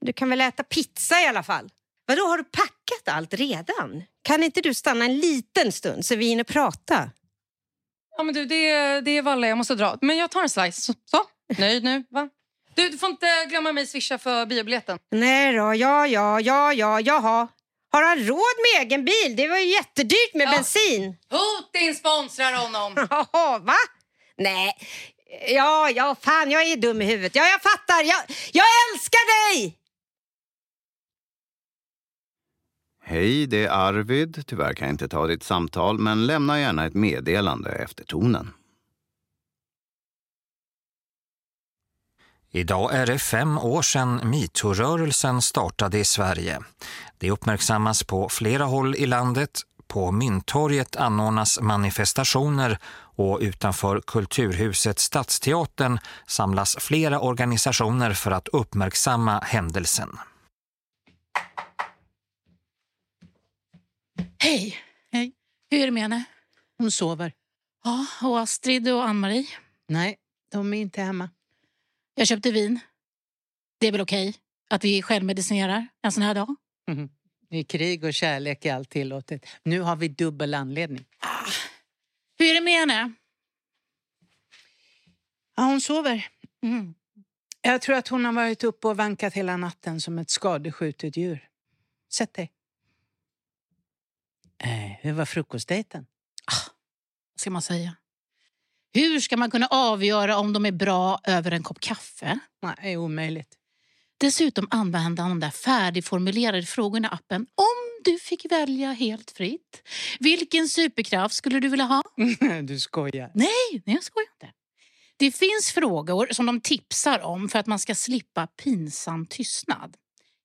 Speaker 2: Du kan väl äta pizza i alla fall? Vadå, har du packat allt redan? Kan inte du stanna en liten stund så vi hinner prata?
Speaker 4: Ja, men du, det, är- det är Valle, jag måste dra. Men jag tar en slice. Så, så. Nöjd nu, va? Du, du får inte glömma mig swisha för biobiljetten.
Speaker 2: Nej då, ja, ja, ja, ja, jaha. Har han råd med egen bil? Det var ju jättedyrt med
Speaker 4: Ja.
Speaker 2: bensin.
Speaker 4: Putin sponsrar honom.
Speaker 2: Jaha, va? Nej. Ja, ja, fan, jag är dum i huvudet. Ja, jag fattar. Jag, jag älskar dig!
Speaker 5: Hej, det är Arvid. Tyvärr kan jag inte ta ditt samtal, men lämna gärna ett meddelande efter tonen.
Speaker 6: Idag är det fem år sedan metoo-rörelsen startade i Sverige. Det uppmärksammas på flera håll i landet. På Mynttorget anordnas manifestationer och utanför Kulturhuset Stadsteatern samlas flera organisationer för att uppmärksamma händelsen.
Speaker 7: Hej!
Speaker 8: Hej.
Speaker 7: Hur är det med henne?
Speaker 8: Hon sover.
Speaker 7: Ja, och Astrid och Ann-Marie?
Speaker 8: Nej, de är inte hemma.
Speaker 7: Jag köpte vin. Det är väl okej att vi självmedicinerar en sån här dag?
Speaker 8: I krig och kärlek är allt tillåtet. Nu har vi dubbel anledning.
Speaker 7: Hur är det med henne?
Speaker 8: Ja, hon sover.
Speaker 7: Mm.
Speaker 8: Jag tror att hon har varit uppe och vankat hela natten som ett skadeskjutet djur. Sätt dig. Eh, hur var frukostdejten?
Speaker 7: Vad ska man säga? Hur ska man kunna avgöra om de är bra över en kopp kaffe?
Speaker 8: Nej, omöjligt.
Speaker 7: Dessutom använda de där färdigformulerade frågorna i appen. Om du fick välja helt fritt, vilken superkraft skulle du vilja ha?
Speaker 8: du skojar.
Speaker 7: Nej, nej jag skojar inte. Det finns frågor som de tipsar om för att man ska slippa pinsam tystnad.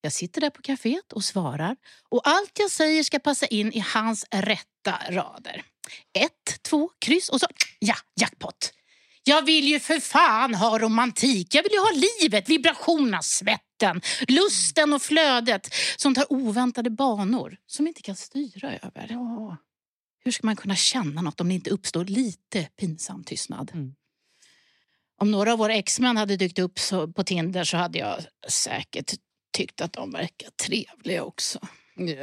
Speaker 7: Jag sitter där på kaféet och svarar och allt jag säger ska passa in i hans rätta rader. Ett, två, kryss och så ja, jackpot. Jag vill ju för fan ha romantik. Jag vill ju ha livet, vibrationerna, svetten, lusten och flödet som tar oväntade banor som inte kan styra över.
Speaker 8: Ja.
Speaker 7: Hur ska man kunna känna något om det inte uppstår lite pinsam tystnad?
Speaker 8: Mm.
Speaker 7: Om några av våra exmän hade dykt upp på Tinder så hade jag säkert tyckt att de verkar trevliga också.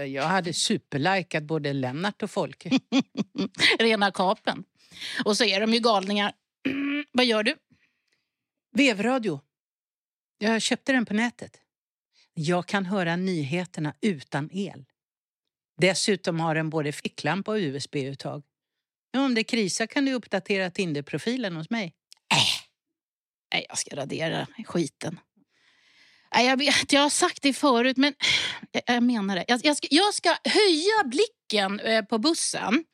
Speaker 8: Jag hade superlikat både Lennart och Folke.
Speaker 7: Rena kapen. Och så är de ju galningar. Vad gör du?
Speaker 8: Vevradio. Jag köpte den på nätet. Jag kan höra nyheterna utan el. Dessutom har den både ficklampa och USB-uttag. Om det krisar kan du uppdatera Tinder-profilen hos mig.
Speaker 7: Nej, jag ska radera skiten. Nej, Jag vet, jag har sagt det förut, men jag, jag menar det. Jag, jag, ska, jag ska höja blicken eh, på bussen.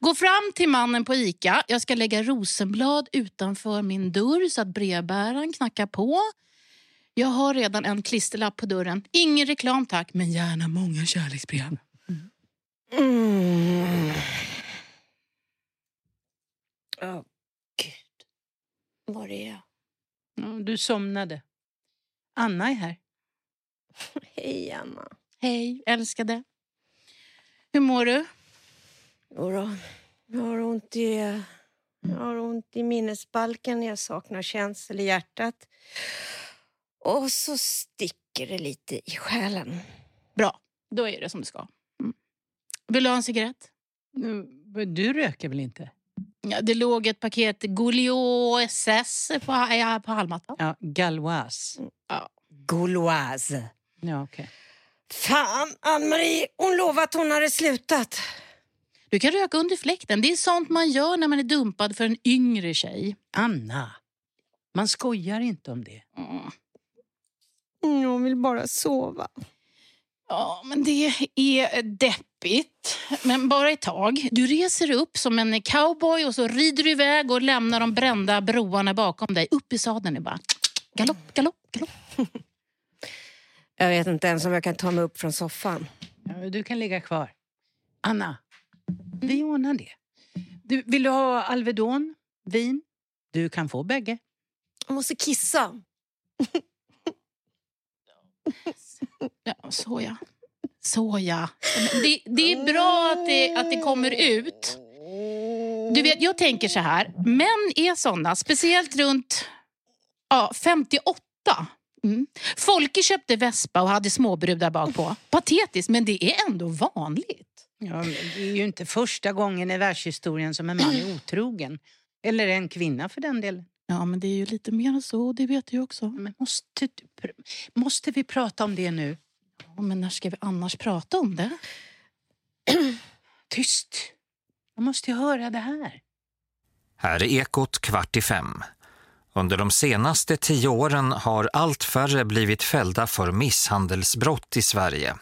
Speaker 7: Gå fram till mannen på Ica. Jag ska lägga rosenblad utanför min dörr så att brevbäraren knackar på. Jag har redan en klisterlapp på dörren. Ingen reklam tack, men gärna många kärleksbrev.
Speaker 2: Mm. Åh, gud. Var är jag?
Speaker 8: Ja, du somnade. Anna är här.
Speaker 2: Hej, Anna.
Speaker 7: Hej, älskade. Hur mår du?
Speaker 2: Jodå, jag har ont i, jag har ont i minnesbalken. Jag saknar känsel i hjärtat. Och så sticker det lite i själen.
Speaker 7: Bra, då är det som det ska. Mm. Vill du ha en cigarett?
Speaker 8: Du, du röker väl inte?
Speaker 7: Ja, det låg ett paket Goliot SS på, ja, på hallmattan.
Speaker 8: Ja, Galois.
Speaker 2: Gauloise.
Speaker 8: Ja, okej.
Speaker 2: Fan, Ann-Marie, hon lovade att hon hade slutat.
Speaker 7: Du kan röka under fläkten. Det är sånt man gör när man är dumpad för en yngre tjej.
Speaker 8: Anna, man skojar inte om det.
Speaker 7: Mm.
Speaker 2: Jag vill bara sova.
Speaker 7: Ja, men det är deppigt. Men bara ett tag. Du reser upp som en cowboy och så rider du iväg och lämnar de brända broarna bakom dig. Upp i sadeln är bara galopp, galopp, galopp.
Speaker 2: Jag vet inte ens om jag kan ta mig upp från soffan.
Speaker 8: Ja, du kan ligga kvar. Anna, vi ordnar det. Du, vill du ha Alvedon, vin? Du kan få bägge.
Speaker 2: Jag måste kissa.
Speaker 7: Ja, soja. Soja. Men Det, det är bra att det, att det kommer ut. Du vet, jag tänker så här. Män är såna, speciellt runt ja, 58. Mm. Folke köpte Vespa och hade småbrudar bak på. Patetiskt, men det är ändå vanligt.
Speaker 8: Ja, det är ju inte första gången i världshistorien som en man är otrogen. Eller en kvinna för den delen.
Speaker 7: Ja, men det är ju lite mer än så, det vet jag också.
Speaker 8: Men måste, måste vi prata om det nu?
Speaker 7: Ja, men när ska vi annars prata om det?
Speaker 8: Tyst! Jag måste ju höra det här.
Speaker 6: Här är Ekot kvart i fem. Under de senaste tio åren har allt färre blivit fällda för misshandelsbrott i Sverige.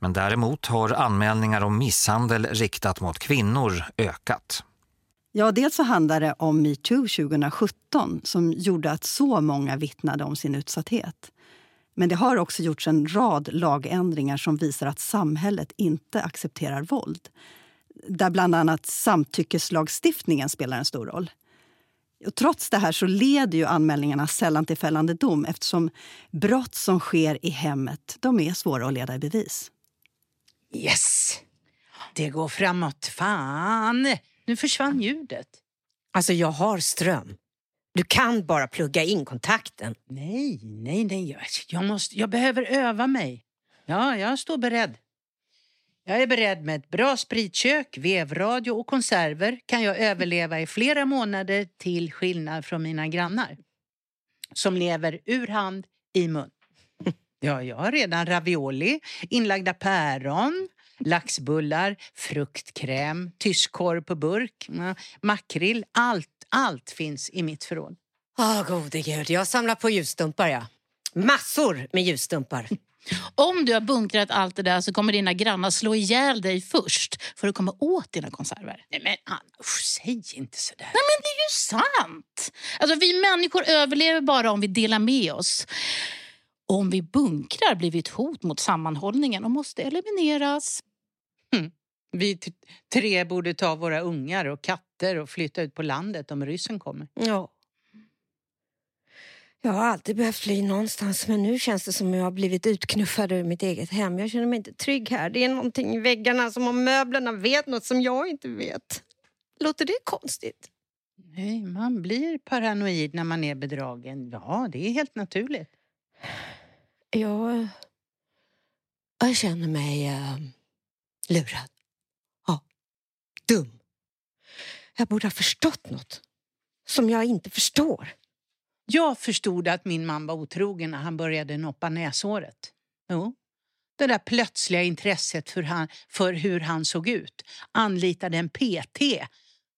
Speaker 6: Men däremot har anmälningar om misshandel riktat mot kvinnor ökat.
Speaker 9: Ja, dels så handlar det om metoo 2017 som gjorde att så många vittnade om sin utsatthet. Men det har också gjorts en rad lagändringar som visar att samhället inte accepterar våld. Där bland annat samtyckeslagstiftningen spelar en stor roll. Och trots det här så leder ju anmälningarna sällan till fällande dom eftersom brott som sker i hemmet de är svåra att leda i bevis.
Speaker 8: Yes! Det går framåt. Fan! Nu försvann ljudet.
Speaker 2: Alltså, jag har ström. Du kan bara plugga in kontakten.
Speaker 8: Nej, nej, nej. Jag, jag, måste, jag behöver öva mig. Ja, jag står beredd. Jag är beredd med ett bra spritkök, vevradio och konserver kan jag överleva i flera månader till skillnad från mina grannar. Som lever ur hand i mun. Ja, jag har redan ravioli, inlagda päron, laxbullar, fruktkräm, tyskkorv på burk, ja, makrill. Allt, allt finns i mitt förråd.
Speaker 2: Åh, gode gud. Jag samlar på ljusstumpar, ja. Massor med ljusstumpar.
Speaker 7: Om du har bunkrat allt det där så kommer dina grannar slå ihjäl dig först för att komma åt dina konserver.
Speaker 8: Nej, men Anna, usch, säg inte sådär.
Speaker 7: Nej, men det är ju sant! Alltså, vi människor överlever bara om vi delar med oss. Om vi bunkrar blir vi ett hot mot sammanhållningen och måste elimineras.
Speaker 8: Vi t- tre borde ta våra ungar och katter och flytta ut på landet om ryssen kommer.
Speaker 2: Ja. Jag har alltid behövt fly någonstans men nu känns det som jag har blivit utknuffad ur mitt eget hem. Jag känner mig inte trygg här. Det är någonting i väggarna som om möblerna vet något som jag inte vet. Låter det konstigt?
Speaker 8: Nej, man blir paranoid när man är bedragen. Ja, det är helt naturligt.
Speaker 2: Jag, jag känner mig uh, lurad. Ja, dum. Jag borde ha förstått något som jag inte förstår.
Speaker 8: Jag förstod att min man var otrogen när han började noppa näshåret. Jo. Det där plötsliga intresset för, han, för hur han såg ut. Anlitade en PT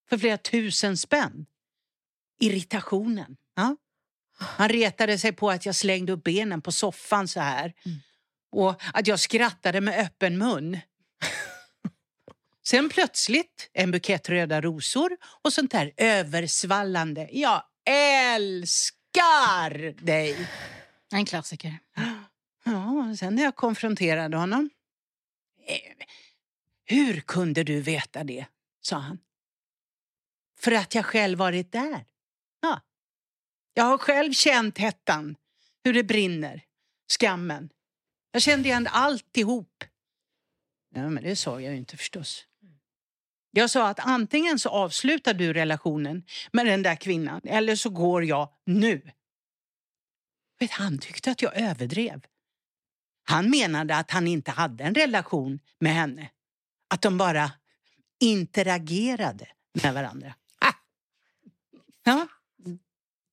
Speaker 8: för flera tusen spänn. Irritationen. Ja. Han retade sig på att jag slängde upp benen på soffan så här. Och att jag skrattade med öppen mun. Sen plötsligt en bukett röda rosor och sånt där översvallande. Jag älskar dig!
Speaker 7: En klassiker.
Speaker 8: Ja, sen när jag konfronterade honom. "Eh, Hur kunde du veta det? sa han. För att jag själv varit där. Ja. Jag har själv känt hettan, hur det brinner, skammen. Jag kände igen alltihop. Ja, men det sa jag ju inte förstås. Jag sa att antingen så avslutar du relationen med den där kvinnan eller så går jag nu. Vet, han tyckte att jag överdrev. Han menade att han inte hade en relation med henne. Att de bara interagerade med varandra. Ah. Ja.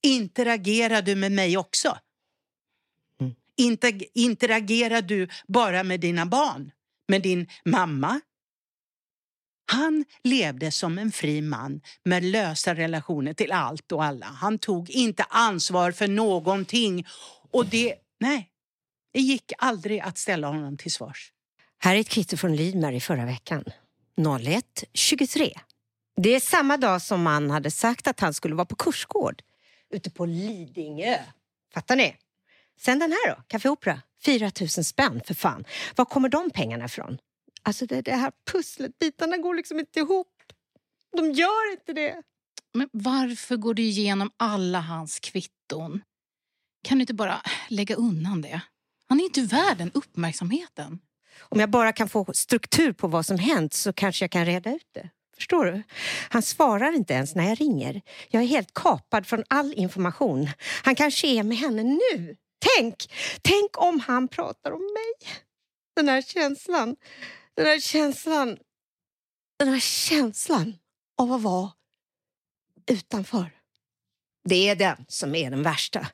Speaker 8: Interagerar du med mig också? Inte, interagerar du bara med dina barn? Med din mamma? Han levde som en fri man med lösa relationer till allt och alla. Han tog inte ansvar för någonting. Och det, nej, det gick aldrig att ställa honom till svars.
Speaker 2: Här är ett kvitto från Lidmar i förra veckan. 01.23. Det är samma dag som man hade sagt att han skulle vara på kursgård ute på Lidingö. Fattar ni? Sen den här då, Café Opera. 4 000 spänn för fan. Var kommer de pengarna ifrån? Alltså det, det här pusslet, bitarna går liksom inte ihop. De gör inte det.
Speaker 7: Men varför går du igenom alla hans kvitton? Kan du inte bara lägga undan det? Han är inte värd den uppmärksamheten.
Speaker 2: Om jag bara kan få struktur på vad som hänt så kanske jag kan reda ut det. Förstår du? Han svarar inte ens när jag ringer. Jag är helt kapad från all information. Han kanske är med henne nu. Tänk! Tänk om han pratar om mig. Den här känslan. Den här känslan. Den här känslan av att vara utanför. Det är den som är den värsta.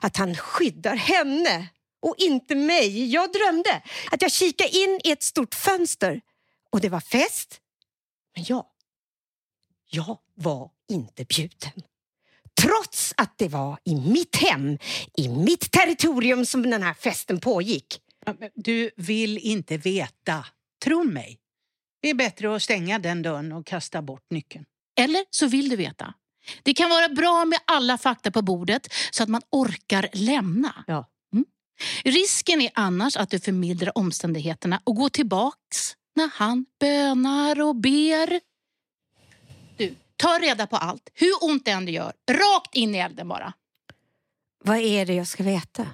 Speaker 2: Att han skyddar henne och inte mig. Jag drömde att jag kikade in i ett stort fönster och det var fest. Men jag, jag var inte bjuden. Trots att det var i mitt hem, i mitt territorium som den här festen pågick.
Speaker 8: Du vill inte veta. Tro mig. Det är bättre att stänga den dörren och kasta bort nyckeln.
Speaker 7: Eller så vill du veta. Det kan vara bra med alla fakta på bordet så att man orkar lämna.
Speaker 2: Ja.
Speaker 7: Mm. Risken är annars att du förmildrar omständigheterna och går tillbaks när han bönar och ber. Du, ta reda på allt, hur ont det än gör. Rakt in i elden bara.
Speaker 2: Vad är det jag ska veta?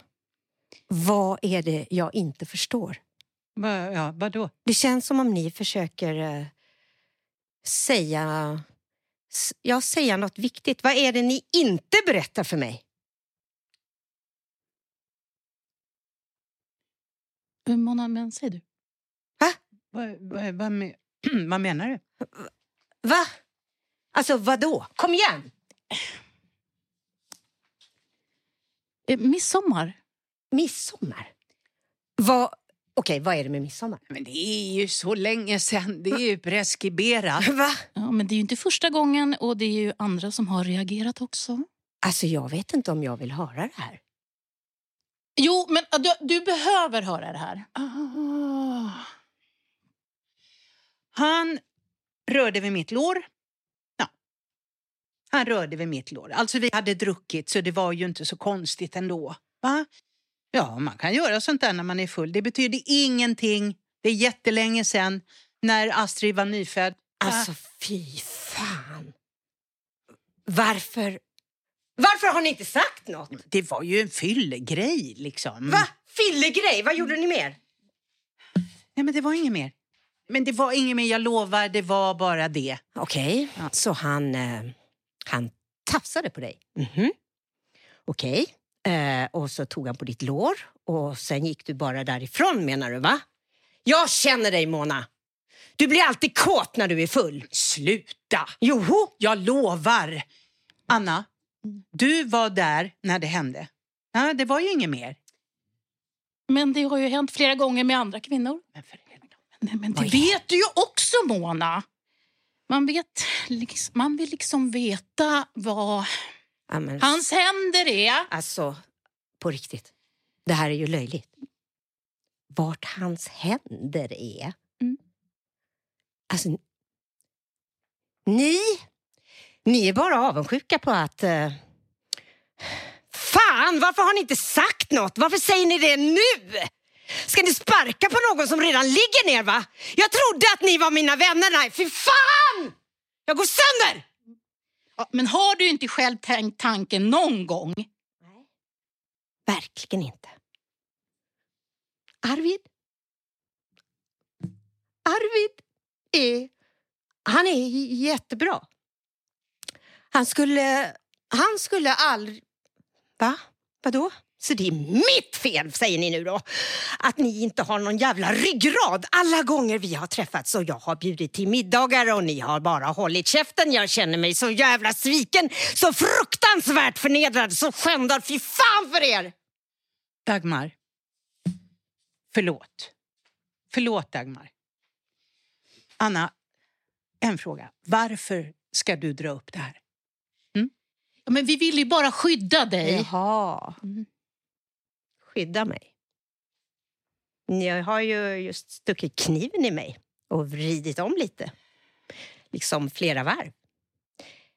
Speaker 2: Vad är det jag inte förstår?
Speaker 8: Va, ja, vadå?
Speaker 2: Det känns som om ni försöker eh, säga, ja, säga något viktigt. Vad är det ni inte berättar för mig?
Speaker 7: Eh, Mona, men säg du.
Speaker 8: Va, va, va, me- vad menar du?
Speaker 2: Va? Alltså vadå? Kom igen!
Speaker 7: Eh, Midsommar.
Speaker 2: Midsommar? Vad, Okej, vad är det med midsommar?
Speaker 8: Men det är ju så länge sedan. Det är ju preskriberat.
Speaker 2: Va?
Speaker 7: Ja, men det är ju inte första gången och det är ju andra som har reagerat också.
Speaker 2: Alltså jag vet inte om jag vill höra det här.
Speaker 7: Jo, men ah, du, du behöver höra det här.
Speaker 8: Ah. Han rörde vid mitt lår. Ja. Han rörde vid mitt lår. Alltså vi hade druckit så det var ju inte så konstigt ändå. Va? Ja, man kan göra sånt där när man är full. Det betyder ingenting. Det är jättelänge sedan när Astrid var nyfödd.
Speaker 2: Alltså fy fan. Varför? Varför har ni inte sagt något?
Speaker 8: Det var ju en fyllegrej liksom.
Speaker 2: Va? Fyllegrej? Vad gjorde ni mer?
Speaker 8: Nej, men det var inget mer. Men det var inget mer, jag lovar. Det var bara det.
Speaker 2: Okej, så han, eh, han tafsade på dig? Mhm. Okej, eh, och så tog han på ditt lår och sen gick du bara därifrån menar du va? Jag känner dig Mona. Du blir alltid kåt när du är full.
Speaker 8: Sluta!
Speaker 2: Joho!
Speaker 8: Jag lovar! Anna, du var där när det hände. Ja, det var ju inget mer.
Speaker 7: Men det har ju hänt flera gånger med andra kvinnor.
Speaker 8: Men för.
Speaker 7: Nej, men det
Speaker 2: Oj.
Speaker 7: vet du ju också, Mona. Man, vet, liksom, man vill liksom veta vad...
Speaker 2: Ja, men,
Speaker 7: Hans händer är...
Speaker 2: Alltså, på riktigt. Det här är ju löjligt. Vart hans händer är.
Speaker 7: Mm.
Speaker 2: Alltså, ni, ni är bara avundsjuka på att... eh, Fan, varför har ni inte sagt något? Varför säger ni det nu? Ska ni sparka på någon som redan ligger ner va? Jag trodde att ni var mina vänner. Nej, fy fan! Jag går sönder!
Speaker 7: Ja, Men har du inte själv tänkt tanken någon gång?
Speaker 2: Verkligen inte. Arvid? Arvid är... Han är jättebra. Han skulle... Han skulle aldrig... Va? Vadå? Så det är mitt fel, säger ni nu då? Att ni inte har någon jävla ryggrad alla gånger vi har träffats och jag har bjudit till middagar och ni har bara hållit käften. Jag känner mig så jävla sviken, så fruktansvärt förnedrad, så skändad. Fy fan för er!
Speaker 8: Dagmar. Förlåt. Förlåt, Dagmar. Anna, en fråga. Varför ska du dra upp det här?
Speaker 7: Ja, Men vi vill ju bara skydda dig.
Speaker 2: Jaha. Skydda mig. Ni har ju just stuckit kniven i mig och vridit om lite. Liksom flera varv.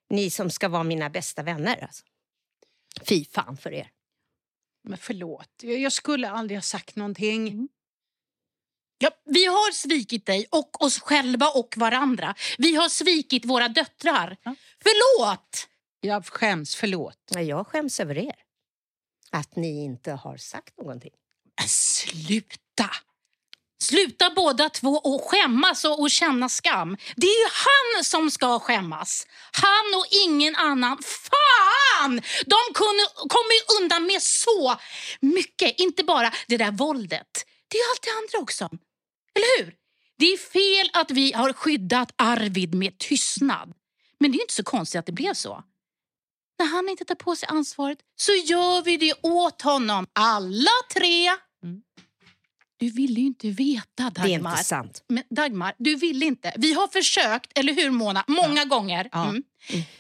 Speaker 2: Ni som ska vara mina bästa vänner. Alltså. Fy fan för er.
Speaker 8: Men förlåt, jag skulle aldrig ha sagt någonting.
Speaker 7: Ja, vi har svikit dig och oss själva och varandra. Vi har svikit våra döttrar.
Speaker 8: Ja.
Speaker 7: Förlåt!
Speaker 8: Jag skäms, förlåt.
Speaker 2: Ja, Jag skäms över er. Att ni inte har sagt någonting.
Speaker 7: Sluta! Sluta båda två och skämmas och, och känna skam. Det är ju han som ska skämmas. Han och ingen annan. Fan! De kunde, kommer ju undan med så mycket. Inte bara det där våldet. Det är ju allt det andra också. Eller hur? Det är fel att vi har skyddat Arvid med tystnad. Men det är ju inte så konstigt att det blev så. När han inte tar på sig ansvaret så gör vi det åt honom. Alla tre. Du ville ju inte veta, Dagmar.
Speaker 2: Det är inte sant.
Speaker 7: Men Dagmar, du ville inte. Vi har försökt, eller hur Mona? Många gånger.
Speaker 8: Ja.
Speaker 7: Mm.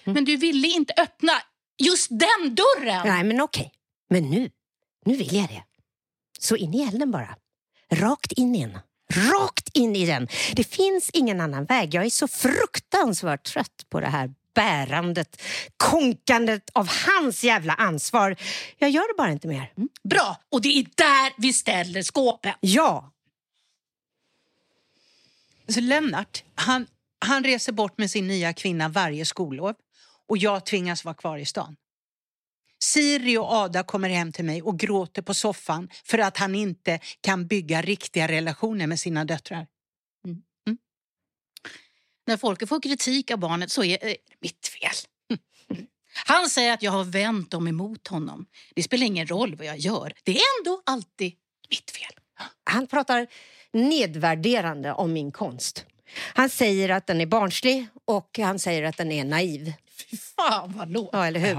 Speaker 7: Men du ville inte öppna just den dörren.
Speaker 2: Nej, men okej. Men nu, nu vill jag det. Så in i elden bara. Rakt in i den. Rakt in i den. Det finns ingen annan väg. Jag är så fruktansvärt trött på det här bärandet, konkandet av hans jävla ansvar. Jag gör det bara inte mer.
Speaker 7: Bra, och det är där vi ställer skåpen.
Speaker 2: Ja,
Speaker 8: Alltså Lennart, han, han reser bort med sin nya kvinna varje skollov och jag tvingas vara kvar i stan. Siri och Ada kommer hem till mig och gråter på soffan för att han inte kan bygga riktiga relationer med sina döttrar.
Speaker 7: När folk får kritik av barnet så är det mitt fel. Han säger att jag har vänt dem emot honom. Det spelar ingen roll vad jag gör. Det är ändå alltid mitt fel.
Speaker 2: han pratar nedvärderande om min konst. Han säger att den är barnslig och han säger att den är naiv.
Speaker 7: Fy fan vad lågt.
Speaker 2: Ja, eller hur?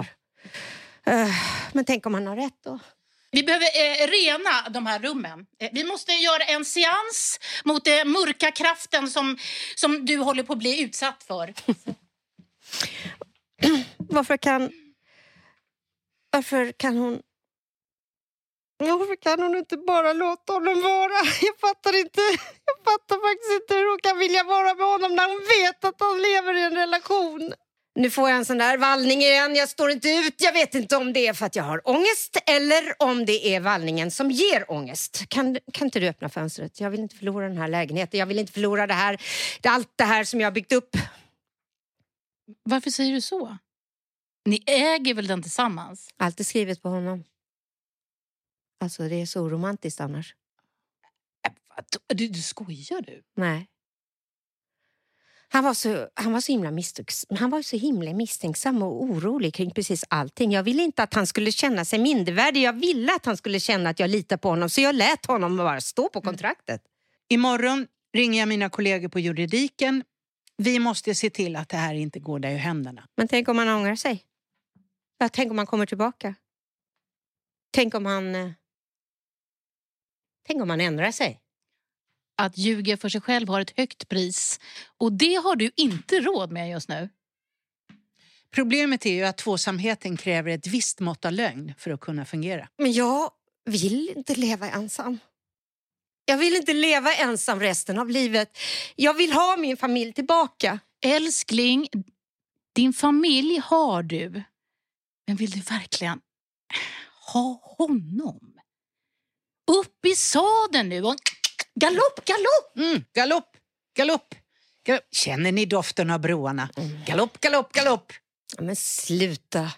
Speaker 2: Eh, Men tänk om han har rätt då?
Speaker 7: Vi behöver eh, rena de här rummen. Eh, vi måste göra en seans mot den mörka kraften som, som du håller på att bli utsatt för.
Speaker 2: Varför kan... Varför kan hon... Varför kan hon inte bara låta honom vara? Jag fattar inte. Jag fattar faktiskt inte hur hon kan vilja vara med honom när hon vet att han lever i en relation. Nu får jag en sån där vallning igen. Jag står inte ut. Jag vet inte om det är för att jag har ångest eller om det är vallningen som ger ångest. Kan, kan inte du öppna fönstret? Jag vill inte förlora den här lägenheten. Jag vill inte förlora det här. Det, allt det här som jag har byggt upp.
Speaker 7: Varför säger du så? Ni äger väl den tillsammans?
Speaker 2: Allt är skrivet på honom. Alltså, det är så romantiskt annars.
Speaker 7: Du, du skojar du?
Speaker 2: Nej. Han var, så, han, var så himla misstänks, han var så himla misstänksam och orolig kring precis allting. Jag ville inte att han skulle känna sig mindervärdig. Jag ville att han skulle känna att jag litar på honom. Så jag lät honom bara stå på kontraktet.
Speaker 8: Imorgon ringer jag mina kollegor på juridiken. Vi måste se till att det här inte går dig ur händerna.
Speaker 2: Men tänk om han ångrar sig? Ja, tänk om han kommer tillbaka? Tänk om han... eh, Tänk om han ändrar sig?
Speaker 7: Att ljuga för sig själv har ett högt pris. Och det har du inte råd med just nu.
Speaker 8: Problemet är ju att tvåsamheten kräver ett visst mått av lögn för att kunna fungera.
Speaker 2: Men jag vill inte leva ensam. Jag vill inte leva ensam resten av livet. Jag vill ha min familj tillbaka.
Speaker 7: Älskling, din familj har du. Men vill du verkligen ha honom? Upp i sadeln nu och galopp, galopp!
Speaker 8: Mm, galopp, galopp, galopp. Känner ni doften av broarna? Galopp, galopp, galopp.
Speaker 2: Ja, Men sluta.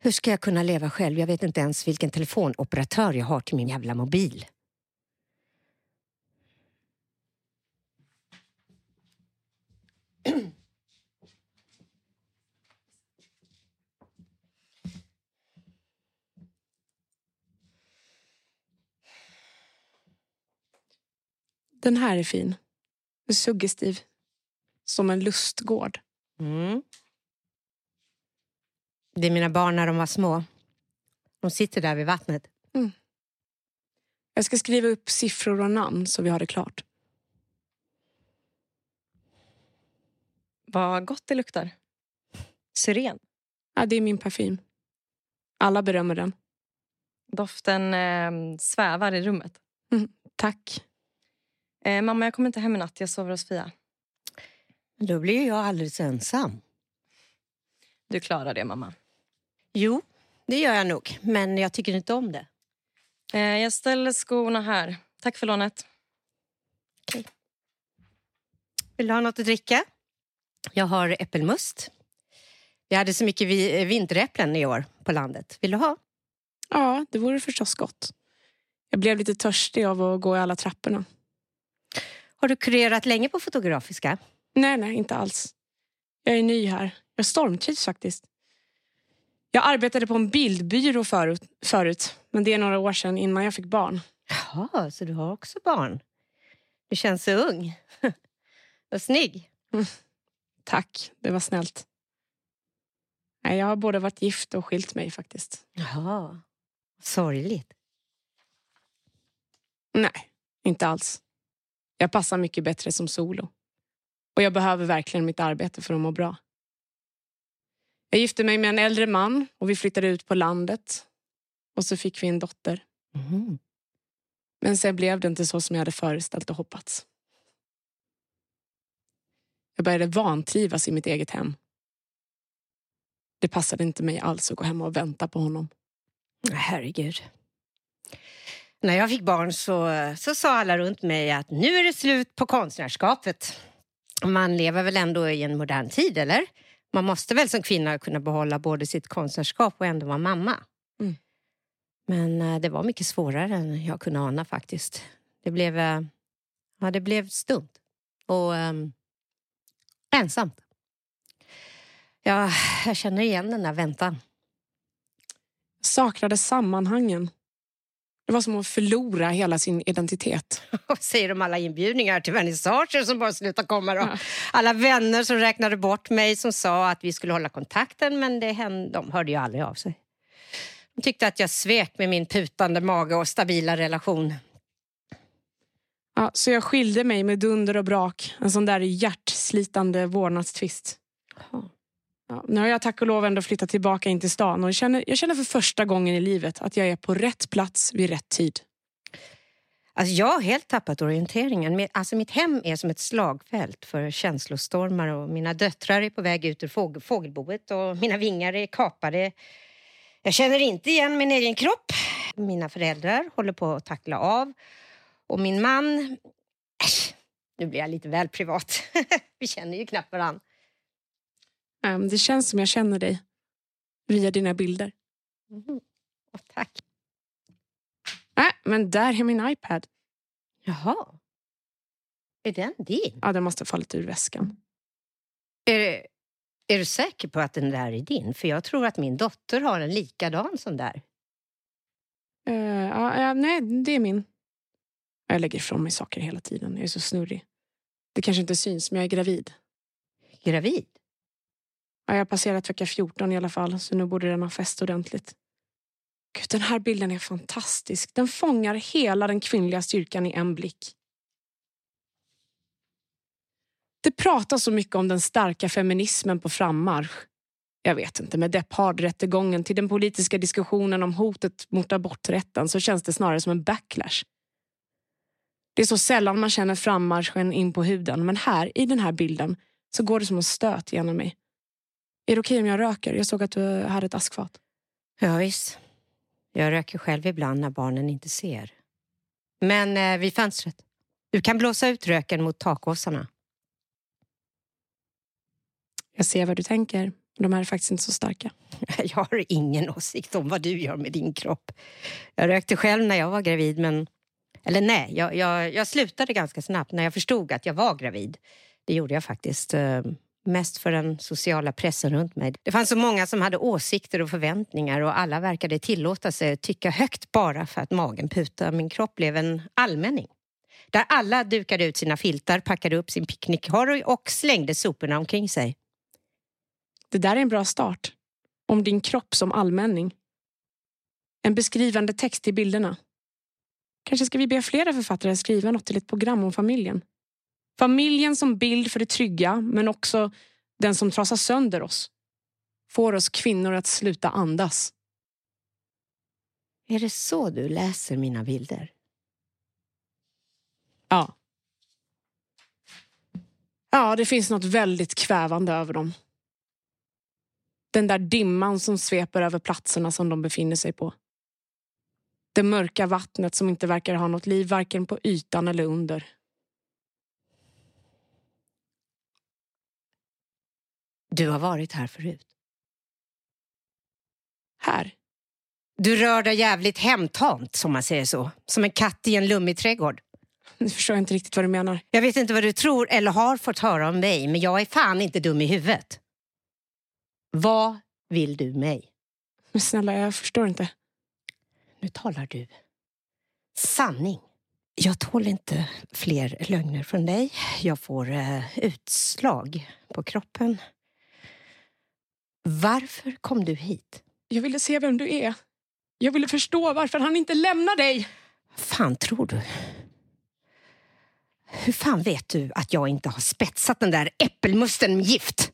Speaker 2: Hur ska jag kunna leva själv? Jag vet inte ens vilken telefonoperatör jag har till min jävla mobil.
Speaker 1: Den här är fin. Suggestiv. Som en lustgård.
Speaker 2: Mm. Det är mina barn när de var små. De sitter där vid vattnet.
Speaker 1: Jag ska skriva upp siffror och namn så vi har det klart.
Speaker 3: Vad gott det luktar. Syren.
Speaker 1: Ja, det är min parfym. Alla berömmer den.
Speaker 3: Doften eh, svävar i rummet.
Speaker 1: Tack.
Speaker 3: Eh, mamma, jag kommer inte hem i natt. Jag sover hos Fia.
Speaker 2: Då blir jag alldeles ensam.
Speaker 3: Du klarar det, mamma.
Speaker 2: Jo, det gör jag nog. Men jag tycker inte om det.
Speaker 3: Eh, jag ställer skorna här. Tack för lånet.
Speaker 2: Vill du ha något att dricka? Jag har äppelmust. Vi hade så mycket vi- vinteräpplen i år på landet. Vill du ha?
Speaker 1: Ja, det vore förstås gott. Jag blev lite törstig av att gå i alla trapporna.
Speaker 2: Har du kurerat länge på Fotografiska?
Speaker 1: Nej, nej, inte alls. Jag är ny här. Jag stormtrivs faktiskt. Jag arbetade på en bildbyrå förut, förut, men det är några år sedan innan jag fick barn.
Speaker 2: Jaha, så du har också barn? Du känns så ung. Vad snygg.
Speaker 1: Tack, det var snällt. Nej, jag har både varit gift och skilt mig faktiskt.
Speaker 2: Jaha, sorgligt.
Speaker 1: Nej, inte alls. Jag passar mycket bättre som solo. Och jag behöver verkligen mitt arbete för att må bra. Jag gifte mig med en äldre man och vi flyttade ut på landet. Och så fick vi en dotter.
Speaker 2: Mhm.
Speaker 1: Men sen blev det inte så som jag hade föreställt och hoppats. Jag började vantrivas i mitt eget hem. Det passade inte mig alls att gå hem och vänta på honom.
Speaker 2: Herregud. När jag fick barn så, så sa alla runt mig att nu är det slut på konstnärskapet. Man lever väl ändå i en modern tid, eller? Man måste väl som kvinna kunna behålla både sitt konstnärskap och ändå vara mamma.
Speaker 1: Mm.
Speaker 2: Men eh, det var mycket svårare än jag kunde ana faktiskt. Det blev, eh, ja, det blev stumt och ehm, ensamt. Ja, jag känner igen den där väntan.
Speaker 1: Saknade sammanhangen. Det var som att förlora hela sin identitet.
Speaker 2: Säger de alla inbjudningar till vernissager som bara slutar komma då?
Speaker 1: Ja.
Speaker 2: Alla vänner som räknade bort mig som sa att vi skulle hålla kontakten men det hände, de hörde ju aldrig av sig. De tyckte att jag svek med min putande mage och stabila relation.
Speaker 1: Ja, så jag skilde mig med dunder och brak. En sån där hjärtslitande vårdnadstvist. Ja, nu har jag tack och lov ändå flyttat tillbaka in till stan och jag känner, jag känner för första gången i livet att jag är på rätt plats vid rätt tid.
Speaker 2: Alltså jag har helt tappat orienteringen. Alltså mitt hem är som ett slagfält för känslostormar och mina döttrar är på väg ut ur fågelboet och mina vingar är kapade. Jag känner inte igen min egen kropp. Mina föräldrar håller på att tackla av och min man... Äsch, nu blir jag lite väl privat. Vi känner ju knappt varann.
Speaker 1: Ehm, Det känns som jag känner dig via dina bilder.
Speaker 2: Mhm. Åh, tack.
Speaker 1: Nej, men där är min iPad.
Speaker 2: Jaha. Är den din?
Speaker 1: Ja, den måste ha fallit ur väskan.
Speaker 2: Är, det- är du säker på att den där är din? För jag tror att min dotter har en likadan som där.
Speaker 1: Ja, ja, nej, det är min. Jag lägger ifrån mig saker hela tiden. Jag är så snurrig. Det kanske inte syns, men jag är gravid.
Speaker 2: Gravid?
Speaker 1: Ja, jag har passerat vecka 14 i alla fall, så nu borde den ha fäst ordentligt. Gud, den här bilden är fantastisk. Den fångar hela den kvinnliga styrkan i en blick. Det pratas så mycket om den starka feminismen på frammarsch. Jag vet inte, med Depp-Hard-rättegången till den politiska diskussionen om hotet mot aborträtten så känns det snarare som en backlash. Det är så sällan man känner frammarschen in på huden men här, i den här bilden, så går det som en stöt genom mig. Är det okej om jag röker? Jag såg att du hade ett askfat.
Speaker 2: Ja, visst. Jag röker själv ibland när barnen inte ser. Men eh, vid fönstret. Du kan blåsa ut röken mot takåsarna.
Speaker 1: Jag ser vad du tänker. De här är faktiskt inte så starka.
Speaker 2: Jag har ingen åsikt om vad du gör med din kropp. Jag rökte själv när jag var gravid, men... Eller nej, jag, jag, jag slutade ganska snabbt när jag förstod att jag var gravid. Det gjorde jag faktiskt. Mest för den sociala pressen runt mig. Det fanns så många som hade åsikter och förväntningar och alla verkade tillåta sig att tycka högt bara för att magen putade. Min kropp blev en allmänning. Där alla dukade ut sina filtar, packade upp sin picknickkorg och slängde soporna omkring sig.
Speaker 1: Det där är en bra start. Om din kropp som allmänning. En beskrivande text i bilderna. Kanske ska vi be flera författare skriva något till ett program om familjen. Familjen som bild för det trygga, men också den som trasar sönder oss. Får oss kvinnor att sluta andas.
Speaker 2: Är det så du läser mina bilder?
Speaker 1: Ja. Ja, det finns något väldigt kvävande över dem. Den där dimman som sveper över platserna som de befinner sig på. Det mörka vattnet som inte verkar ha något liv varken på ytan eller under.
Speaker 2: Du har varit här förut.
Speaker 1: Här.
Speaker 2: Du rör dig jävligt hemtamt, som man säger så. Som en katt i en lummig trädgård.
Speaker 1: Nu förstår jag inte riktigt vad du menar.
Speaker 2: Jag vet inte vad du tror eller har fått höra om mig, men jag är fan inte dum i huvudet. Vad vill du mig?
Speaker 1: Men snälla, jag förstår inte.
Speaker 2: Nu talar du sanning. Jag tål inte fler lögner från dig. Jag får eh, utslag på kroppen. Varför kom du hit?
Speaker 1: Jag ville se vem du är. Jag ville förstå varför han inte lämnar dig.
Speaker 2: fan tror du? Hur fan vet du att jag inte har spetsat den där äppelmusten med gift?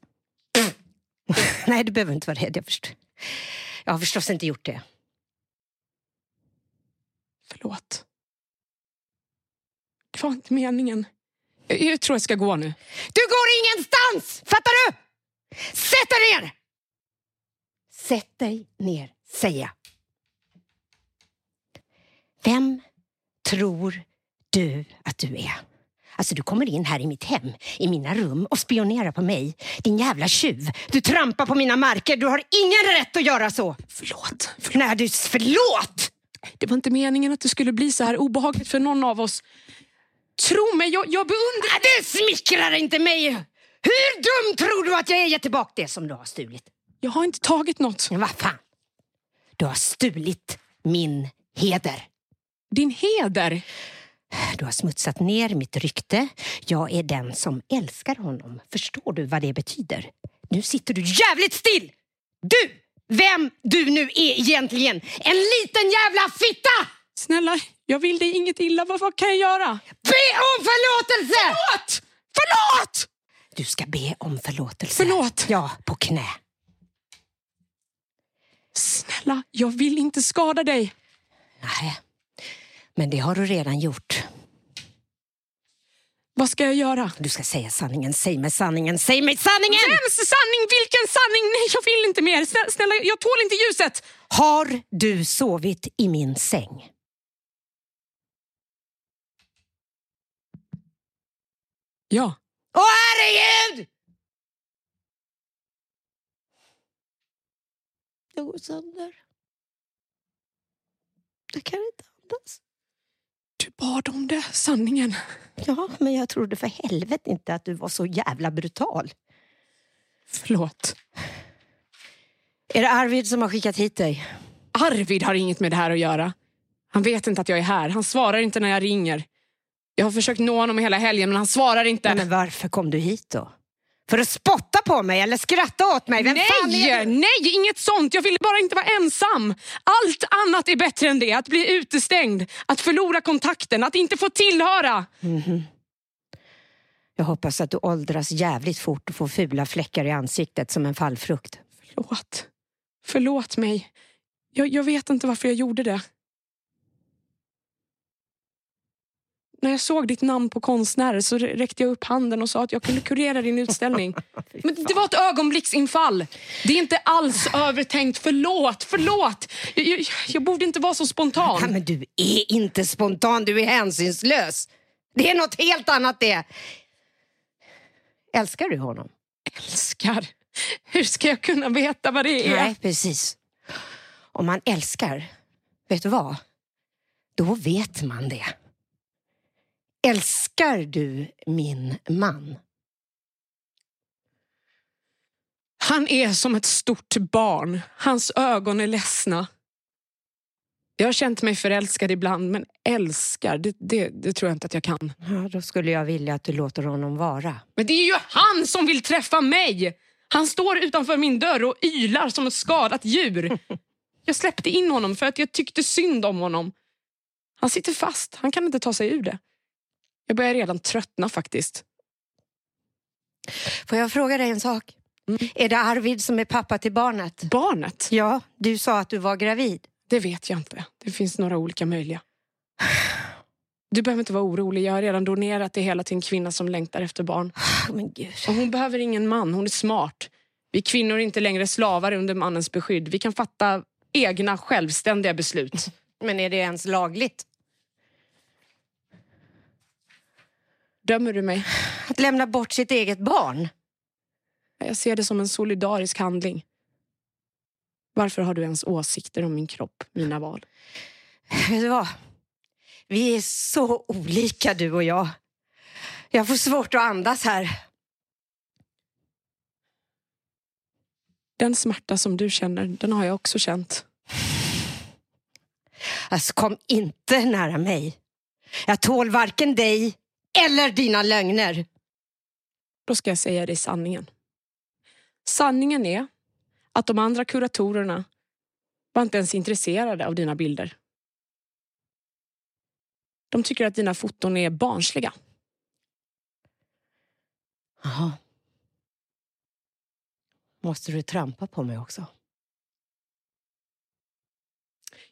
Speaker 2: Nej, du behöver inte vara rädd. Jag, förstår. jag har förstås inte gjort det.
Speaker 1: Förlåt. Det var inte meningen. Jag, jag tror jag ska gå nu.
Speaker 2: Du går ingenstans! Fattar du? Sätt dig ner! Sätt dig ner, säger jag. Vem tror du att du är? Alltså du kommer in här i mitt hem, i mina rum och spionerar på mig. Din jävla tjuv. Du trampar på mina marker. Du har ingen rätt att göra så.
Speaker 1: Förlåt.
Speaker 2: Nej, du, förlåt!
Speaker 1: Det var inte meningen att det skulle bli så här obehagligt för någon av oss. Tro mig, jag, jag beundrar...
Speaker 2: Nej, Du smickrar inte mig! Hur dum tror du att jag är? Ge tillbaka det som du har stulit.
Speaker 1: Jag har inte tagit något.
Speaker 2: Vad fan? Du har stulit min heder.
Speaker 1: Din heder?
Speaker 2: Du har smutsat ner mitt rykte. Jag är den som älskar honom. Förstår du vad det betyder? Nu sitter du jävligt still! Du! Vem du nu är egentligen! En liten jävla fitta!
Speaker 1: Snälla, jag vill dig inget illa. Vad, vad kan jag göra?
Speaker 2: Be om förlåtelse!
Speaker 1: Förlåt! Förlåt!
Speaker 2: Du ska be om förlåtelse.
Speaker 1: Förlåt.
Speaker 2: Ja, på knä.
Speaker 1: Snälla, jag vill inte skada dig.
Speaker 2: Nej, men det har du redan gjort.
Speaker 1: Vad ska jag göra?
Speaker 2: Du ska säga sanningen. Säg mig sanningen. Säg mig sanningen!
Speaker 1: Vems sanning? Vilken sanning? Nej, jag vill inte mer. Snälla, jag tål inte ljuset.
Speaker 2: Har du sovit i min säng?
Speaker 1: Ja.
Speaker 2: Åh herregud! Jag går sönder. Jag kan inte andas.
Speaker 1: Du bad om det, sanningen.
Speaker 2: Ja, men jag trodde för helvete inte att du var så jävla brutal.
Speaker 1: Förlåt.
Speaker 2: Är det Arvid som har skickat hit dig?
Speaker 1: Arvid har inget med det här att göra. Han vet inte att jag är här. Han svarar inte när jag ringer. Jag har försökt nå honom hela helgen men han svarar inte.
Speaker 2: Men varför kom du hit då? För att spotta på mig eller skratta åt mig? Vem
Speaker 1: nej, nej, inget sånt. Jag ville bara inte vara ensam. Allt annat är bättre än det. Att bli utestängd, att förlora kontakten, att inte få tillhöra.
Speaker 2: Jag hoppas att du åldras jävligt fort och får fula fläckar i ansiktet som en fallfrukt.
Speaker 1: Förlåt. Förlåt mig. Jag, jag vet inte varför jag gjorde det. När jag såg ditt namn på konstnärer så räckte jag upp handen och sa att jag kunde kurera din utställning. Men det var ett ögonblicksinfall. Det är inte alls övertänkt. Förlåt, förlåt. Jag, jag, jag borde inte vara så spontan.
Speaker 2: Ja, men du är inte spontan, du är hänsynslös. Det är något helt annat det. Älskar du honom?
Speaker 1: Älskar? Hur ska jag kunna veta vad det är?
Speaker 2: Nej, precis. Om man älskar, vet du vad? Då vet man det. Älskar du min man?
Speaker 1: Han är som ett stort barn. Hans ögon är ledsna. Jag har känt mig förälskad ibland, men älskar, det, det, det tror jag inte att jag kan.
Speaker 2: Ja, då skulle jag vilja att du låter honom vara.
Speaker 1: Men det är ju han som vill träffa mig! Han står utanför min dörr och ylar som ett skadat djur. Jag släppte in honom för att jag tyckte synd om honom. Han sitter fast, han kan inte ta sig ur det. Jag börjar redan tröttna faktiskt.
Speaker 2: Får jag fråga dig en sak?
Speaker 1: Mm.
Speaker 2: Är det Arvid som är pappa till barnet?
Speaker 1: Barnet?
Speaker 2: Ja, du sa att du var gravid.
Speaker 1: Det vet jag inte. Det finns några olika möjliga. Du behöver inte vara orolig. Jag har redan donerat det hela till en kvinna som längtar efter barn.
Speaker 2: Men gud.
Speaker 1: Och hon behöver ingen man. Hon är smart. Vi kvinnor är inte längre slavar under mannens beskydd. Vi kan fatta egna självständiga beslut.
Speaker 2: Men är det ens lagligt?
Speaker 1: Dömer du mig?
Speaker 2: Att lämna bort sitt eget barn?
Speaker 1: Jag ser det som en solidarisk handling. Varför har du ens åsikter om min kropp, mina val?
Speaker 2: Vet du vad? Vi är så olika du och jag. Jag får svårt att andas här.
Speaker 1: Den smärta som du känner, den har jag också känt.
Speaker 2: Alltså kom inte nära mig. Jag tål varken dig eller dina lögner.
Speaker 1: Då ska jag säga dig sanningen. Sanningen är att de andra kuratorerna var inte ens intresserade av dina bilder. De tycker att dina foton är barnsliga.
Speaker 2: Jaha. Måste du trampa på mig också?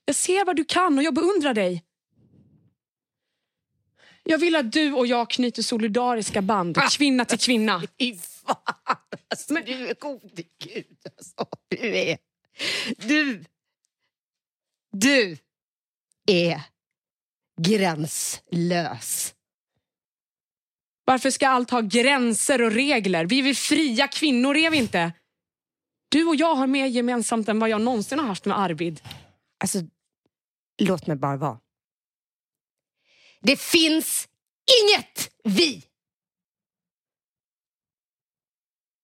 Speaker 1: Jag ser vad du kan och jag beundrar dig. Jag vill att du och jag knyter solidariska band, kvinna till kvinna.
Speaker 2: Fy fan, alltså, du är gode gud. Alltså, du är... Du... Du är gränslös.
Speaker 1: Varför ska allt ha gränser och regler? Vi är väl fria kvinnor, är vi inte? Du och jag har mer gemensamt än vad jag någonsin har haft med Arvid.
Speaker 2: Alltså, låt mig bara vara. Det finns inget vi!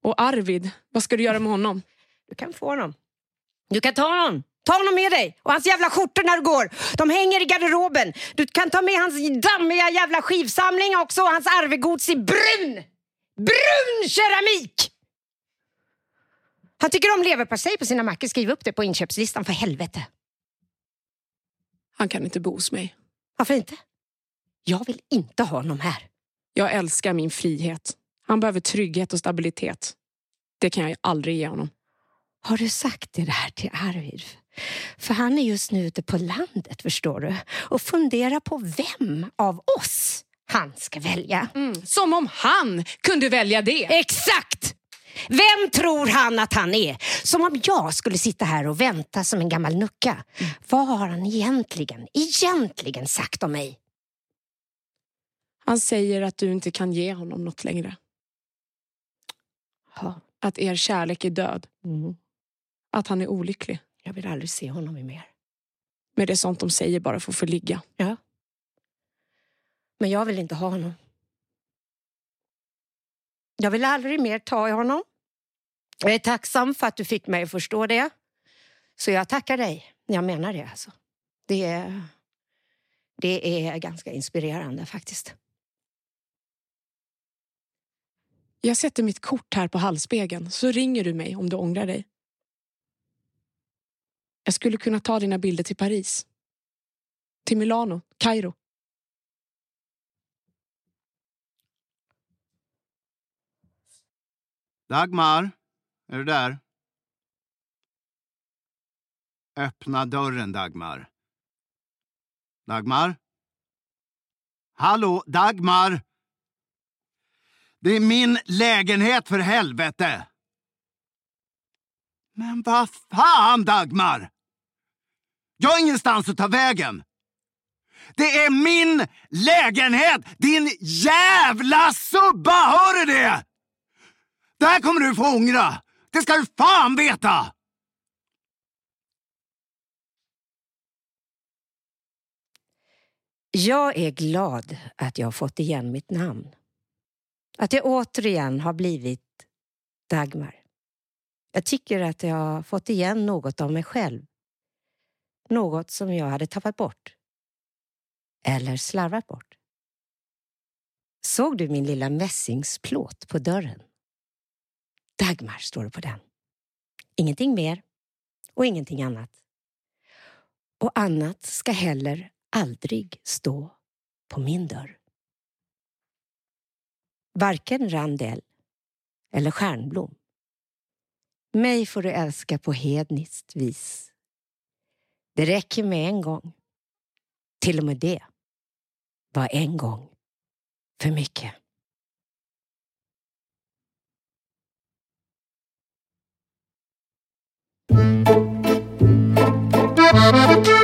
Speaker 1: Och Arvid, vad ska du göra med honom?
Speaker 2: Du kan få honom. Du kan ta honom. Ta honom med dig och hans jävla skjortor när du går. De hänger i garderoben. Du kan ta med hans dammiga jävla skivsamling också och hans arvegods i brun! Brun keramik! Han tycker om leverpastej på sina mackor. Skriv upp det på inköpslistan för helvete.
Speaker 1: Han kan inte bo hos mig.
Speaker 2: Varför inte? Jag vill inte ha honom här.
Speaker 1: Jag älskar min frihet. Han behöver trygghet och stabilitet. Det kan jag aldrig ge honom.
Speaker 2: Har du sagt det där till Arvid? För han är just nu ute på landet, förstår du. Och funderar på vem av oss han ska välja.
Speaker 1: Mm, som om han kunde välja det!
Speaker 2: Exakt! Vem tror han att han är? Som om jag skulle sitta här och vänta som en gammal nucka. Vad har han egentligen, egentligen sagt om mig?
Speaker 1: Han säger att du inte kan ge honom något längre.
Speaker 2: Ja.
Speaker 1: Att er kärlek är död.
Speaker 2: Mm.
Speaker 1: Att han är olycklig.
Speaker 2: Jag vill aldrig se honom mer.
Speaker 1: Men det är sånt de säger bara för att få ligga.
Speaker 2: Ja. Men jag vill inte ha honom. Jag vill aldrig mer ta i honom. Jag är tacksam för att du fick mig att förstå det. Så jag tackar dig. Jag menar det alltså. Det är, det är ganska inspirerande faktiskt.
Speaker 1: Jag sätter mitt kort här på halsspegeln så ringer du mig om du ångrar dig. Jag skulle kunna ta dina bilder till Paris. Till Milano, Kairo.
Speaker 5: Dagmar, är du där? Öppna dörren, Dagmar. Dagmar? Hallå, Dagmar! Det är min lägenhet för helvete! Men vad fan, Dagmar! Jag har ingenstans att ta vägen! Det är min lägenhet! Din jävla subba! Hör du det? Det här kommer du få ångra! Det ska du fan veta!
Speaker 2: Jag är glad att jag har fått igen mitt namn. Att jag återigen har blivit Dagmar. Jag tycker att jag har fått igen något av mig själv. Något som jag hade tappat bort. Eller slarvat bort. Såg du min lilla mässingsplåt på dörren? Dagmar står det på den. Ingenting mer och ingenting annat. Och annat ska heller aldrig stå på min dörr. Varken Randell eller Stjärnblom. Mig får du älska på hedniskt vis. Det räcker med en gång. Till och med det var en gång för mycket.
Speaker 10: Thank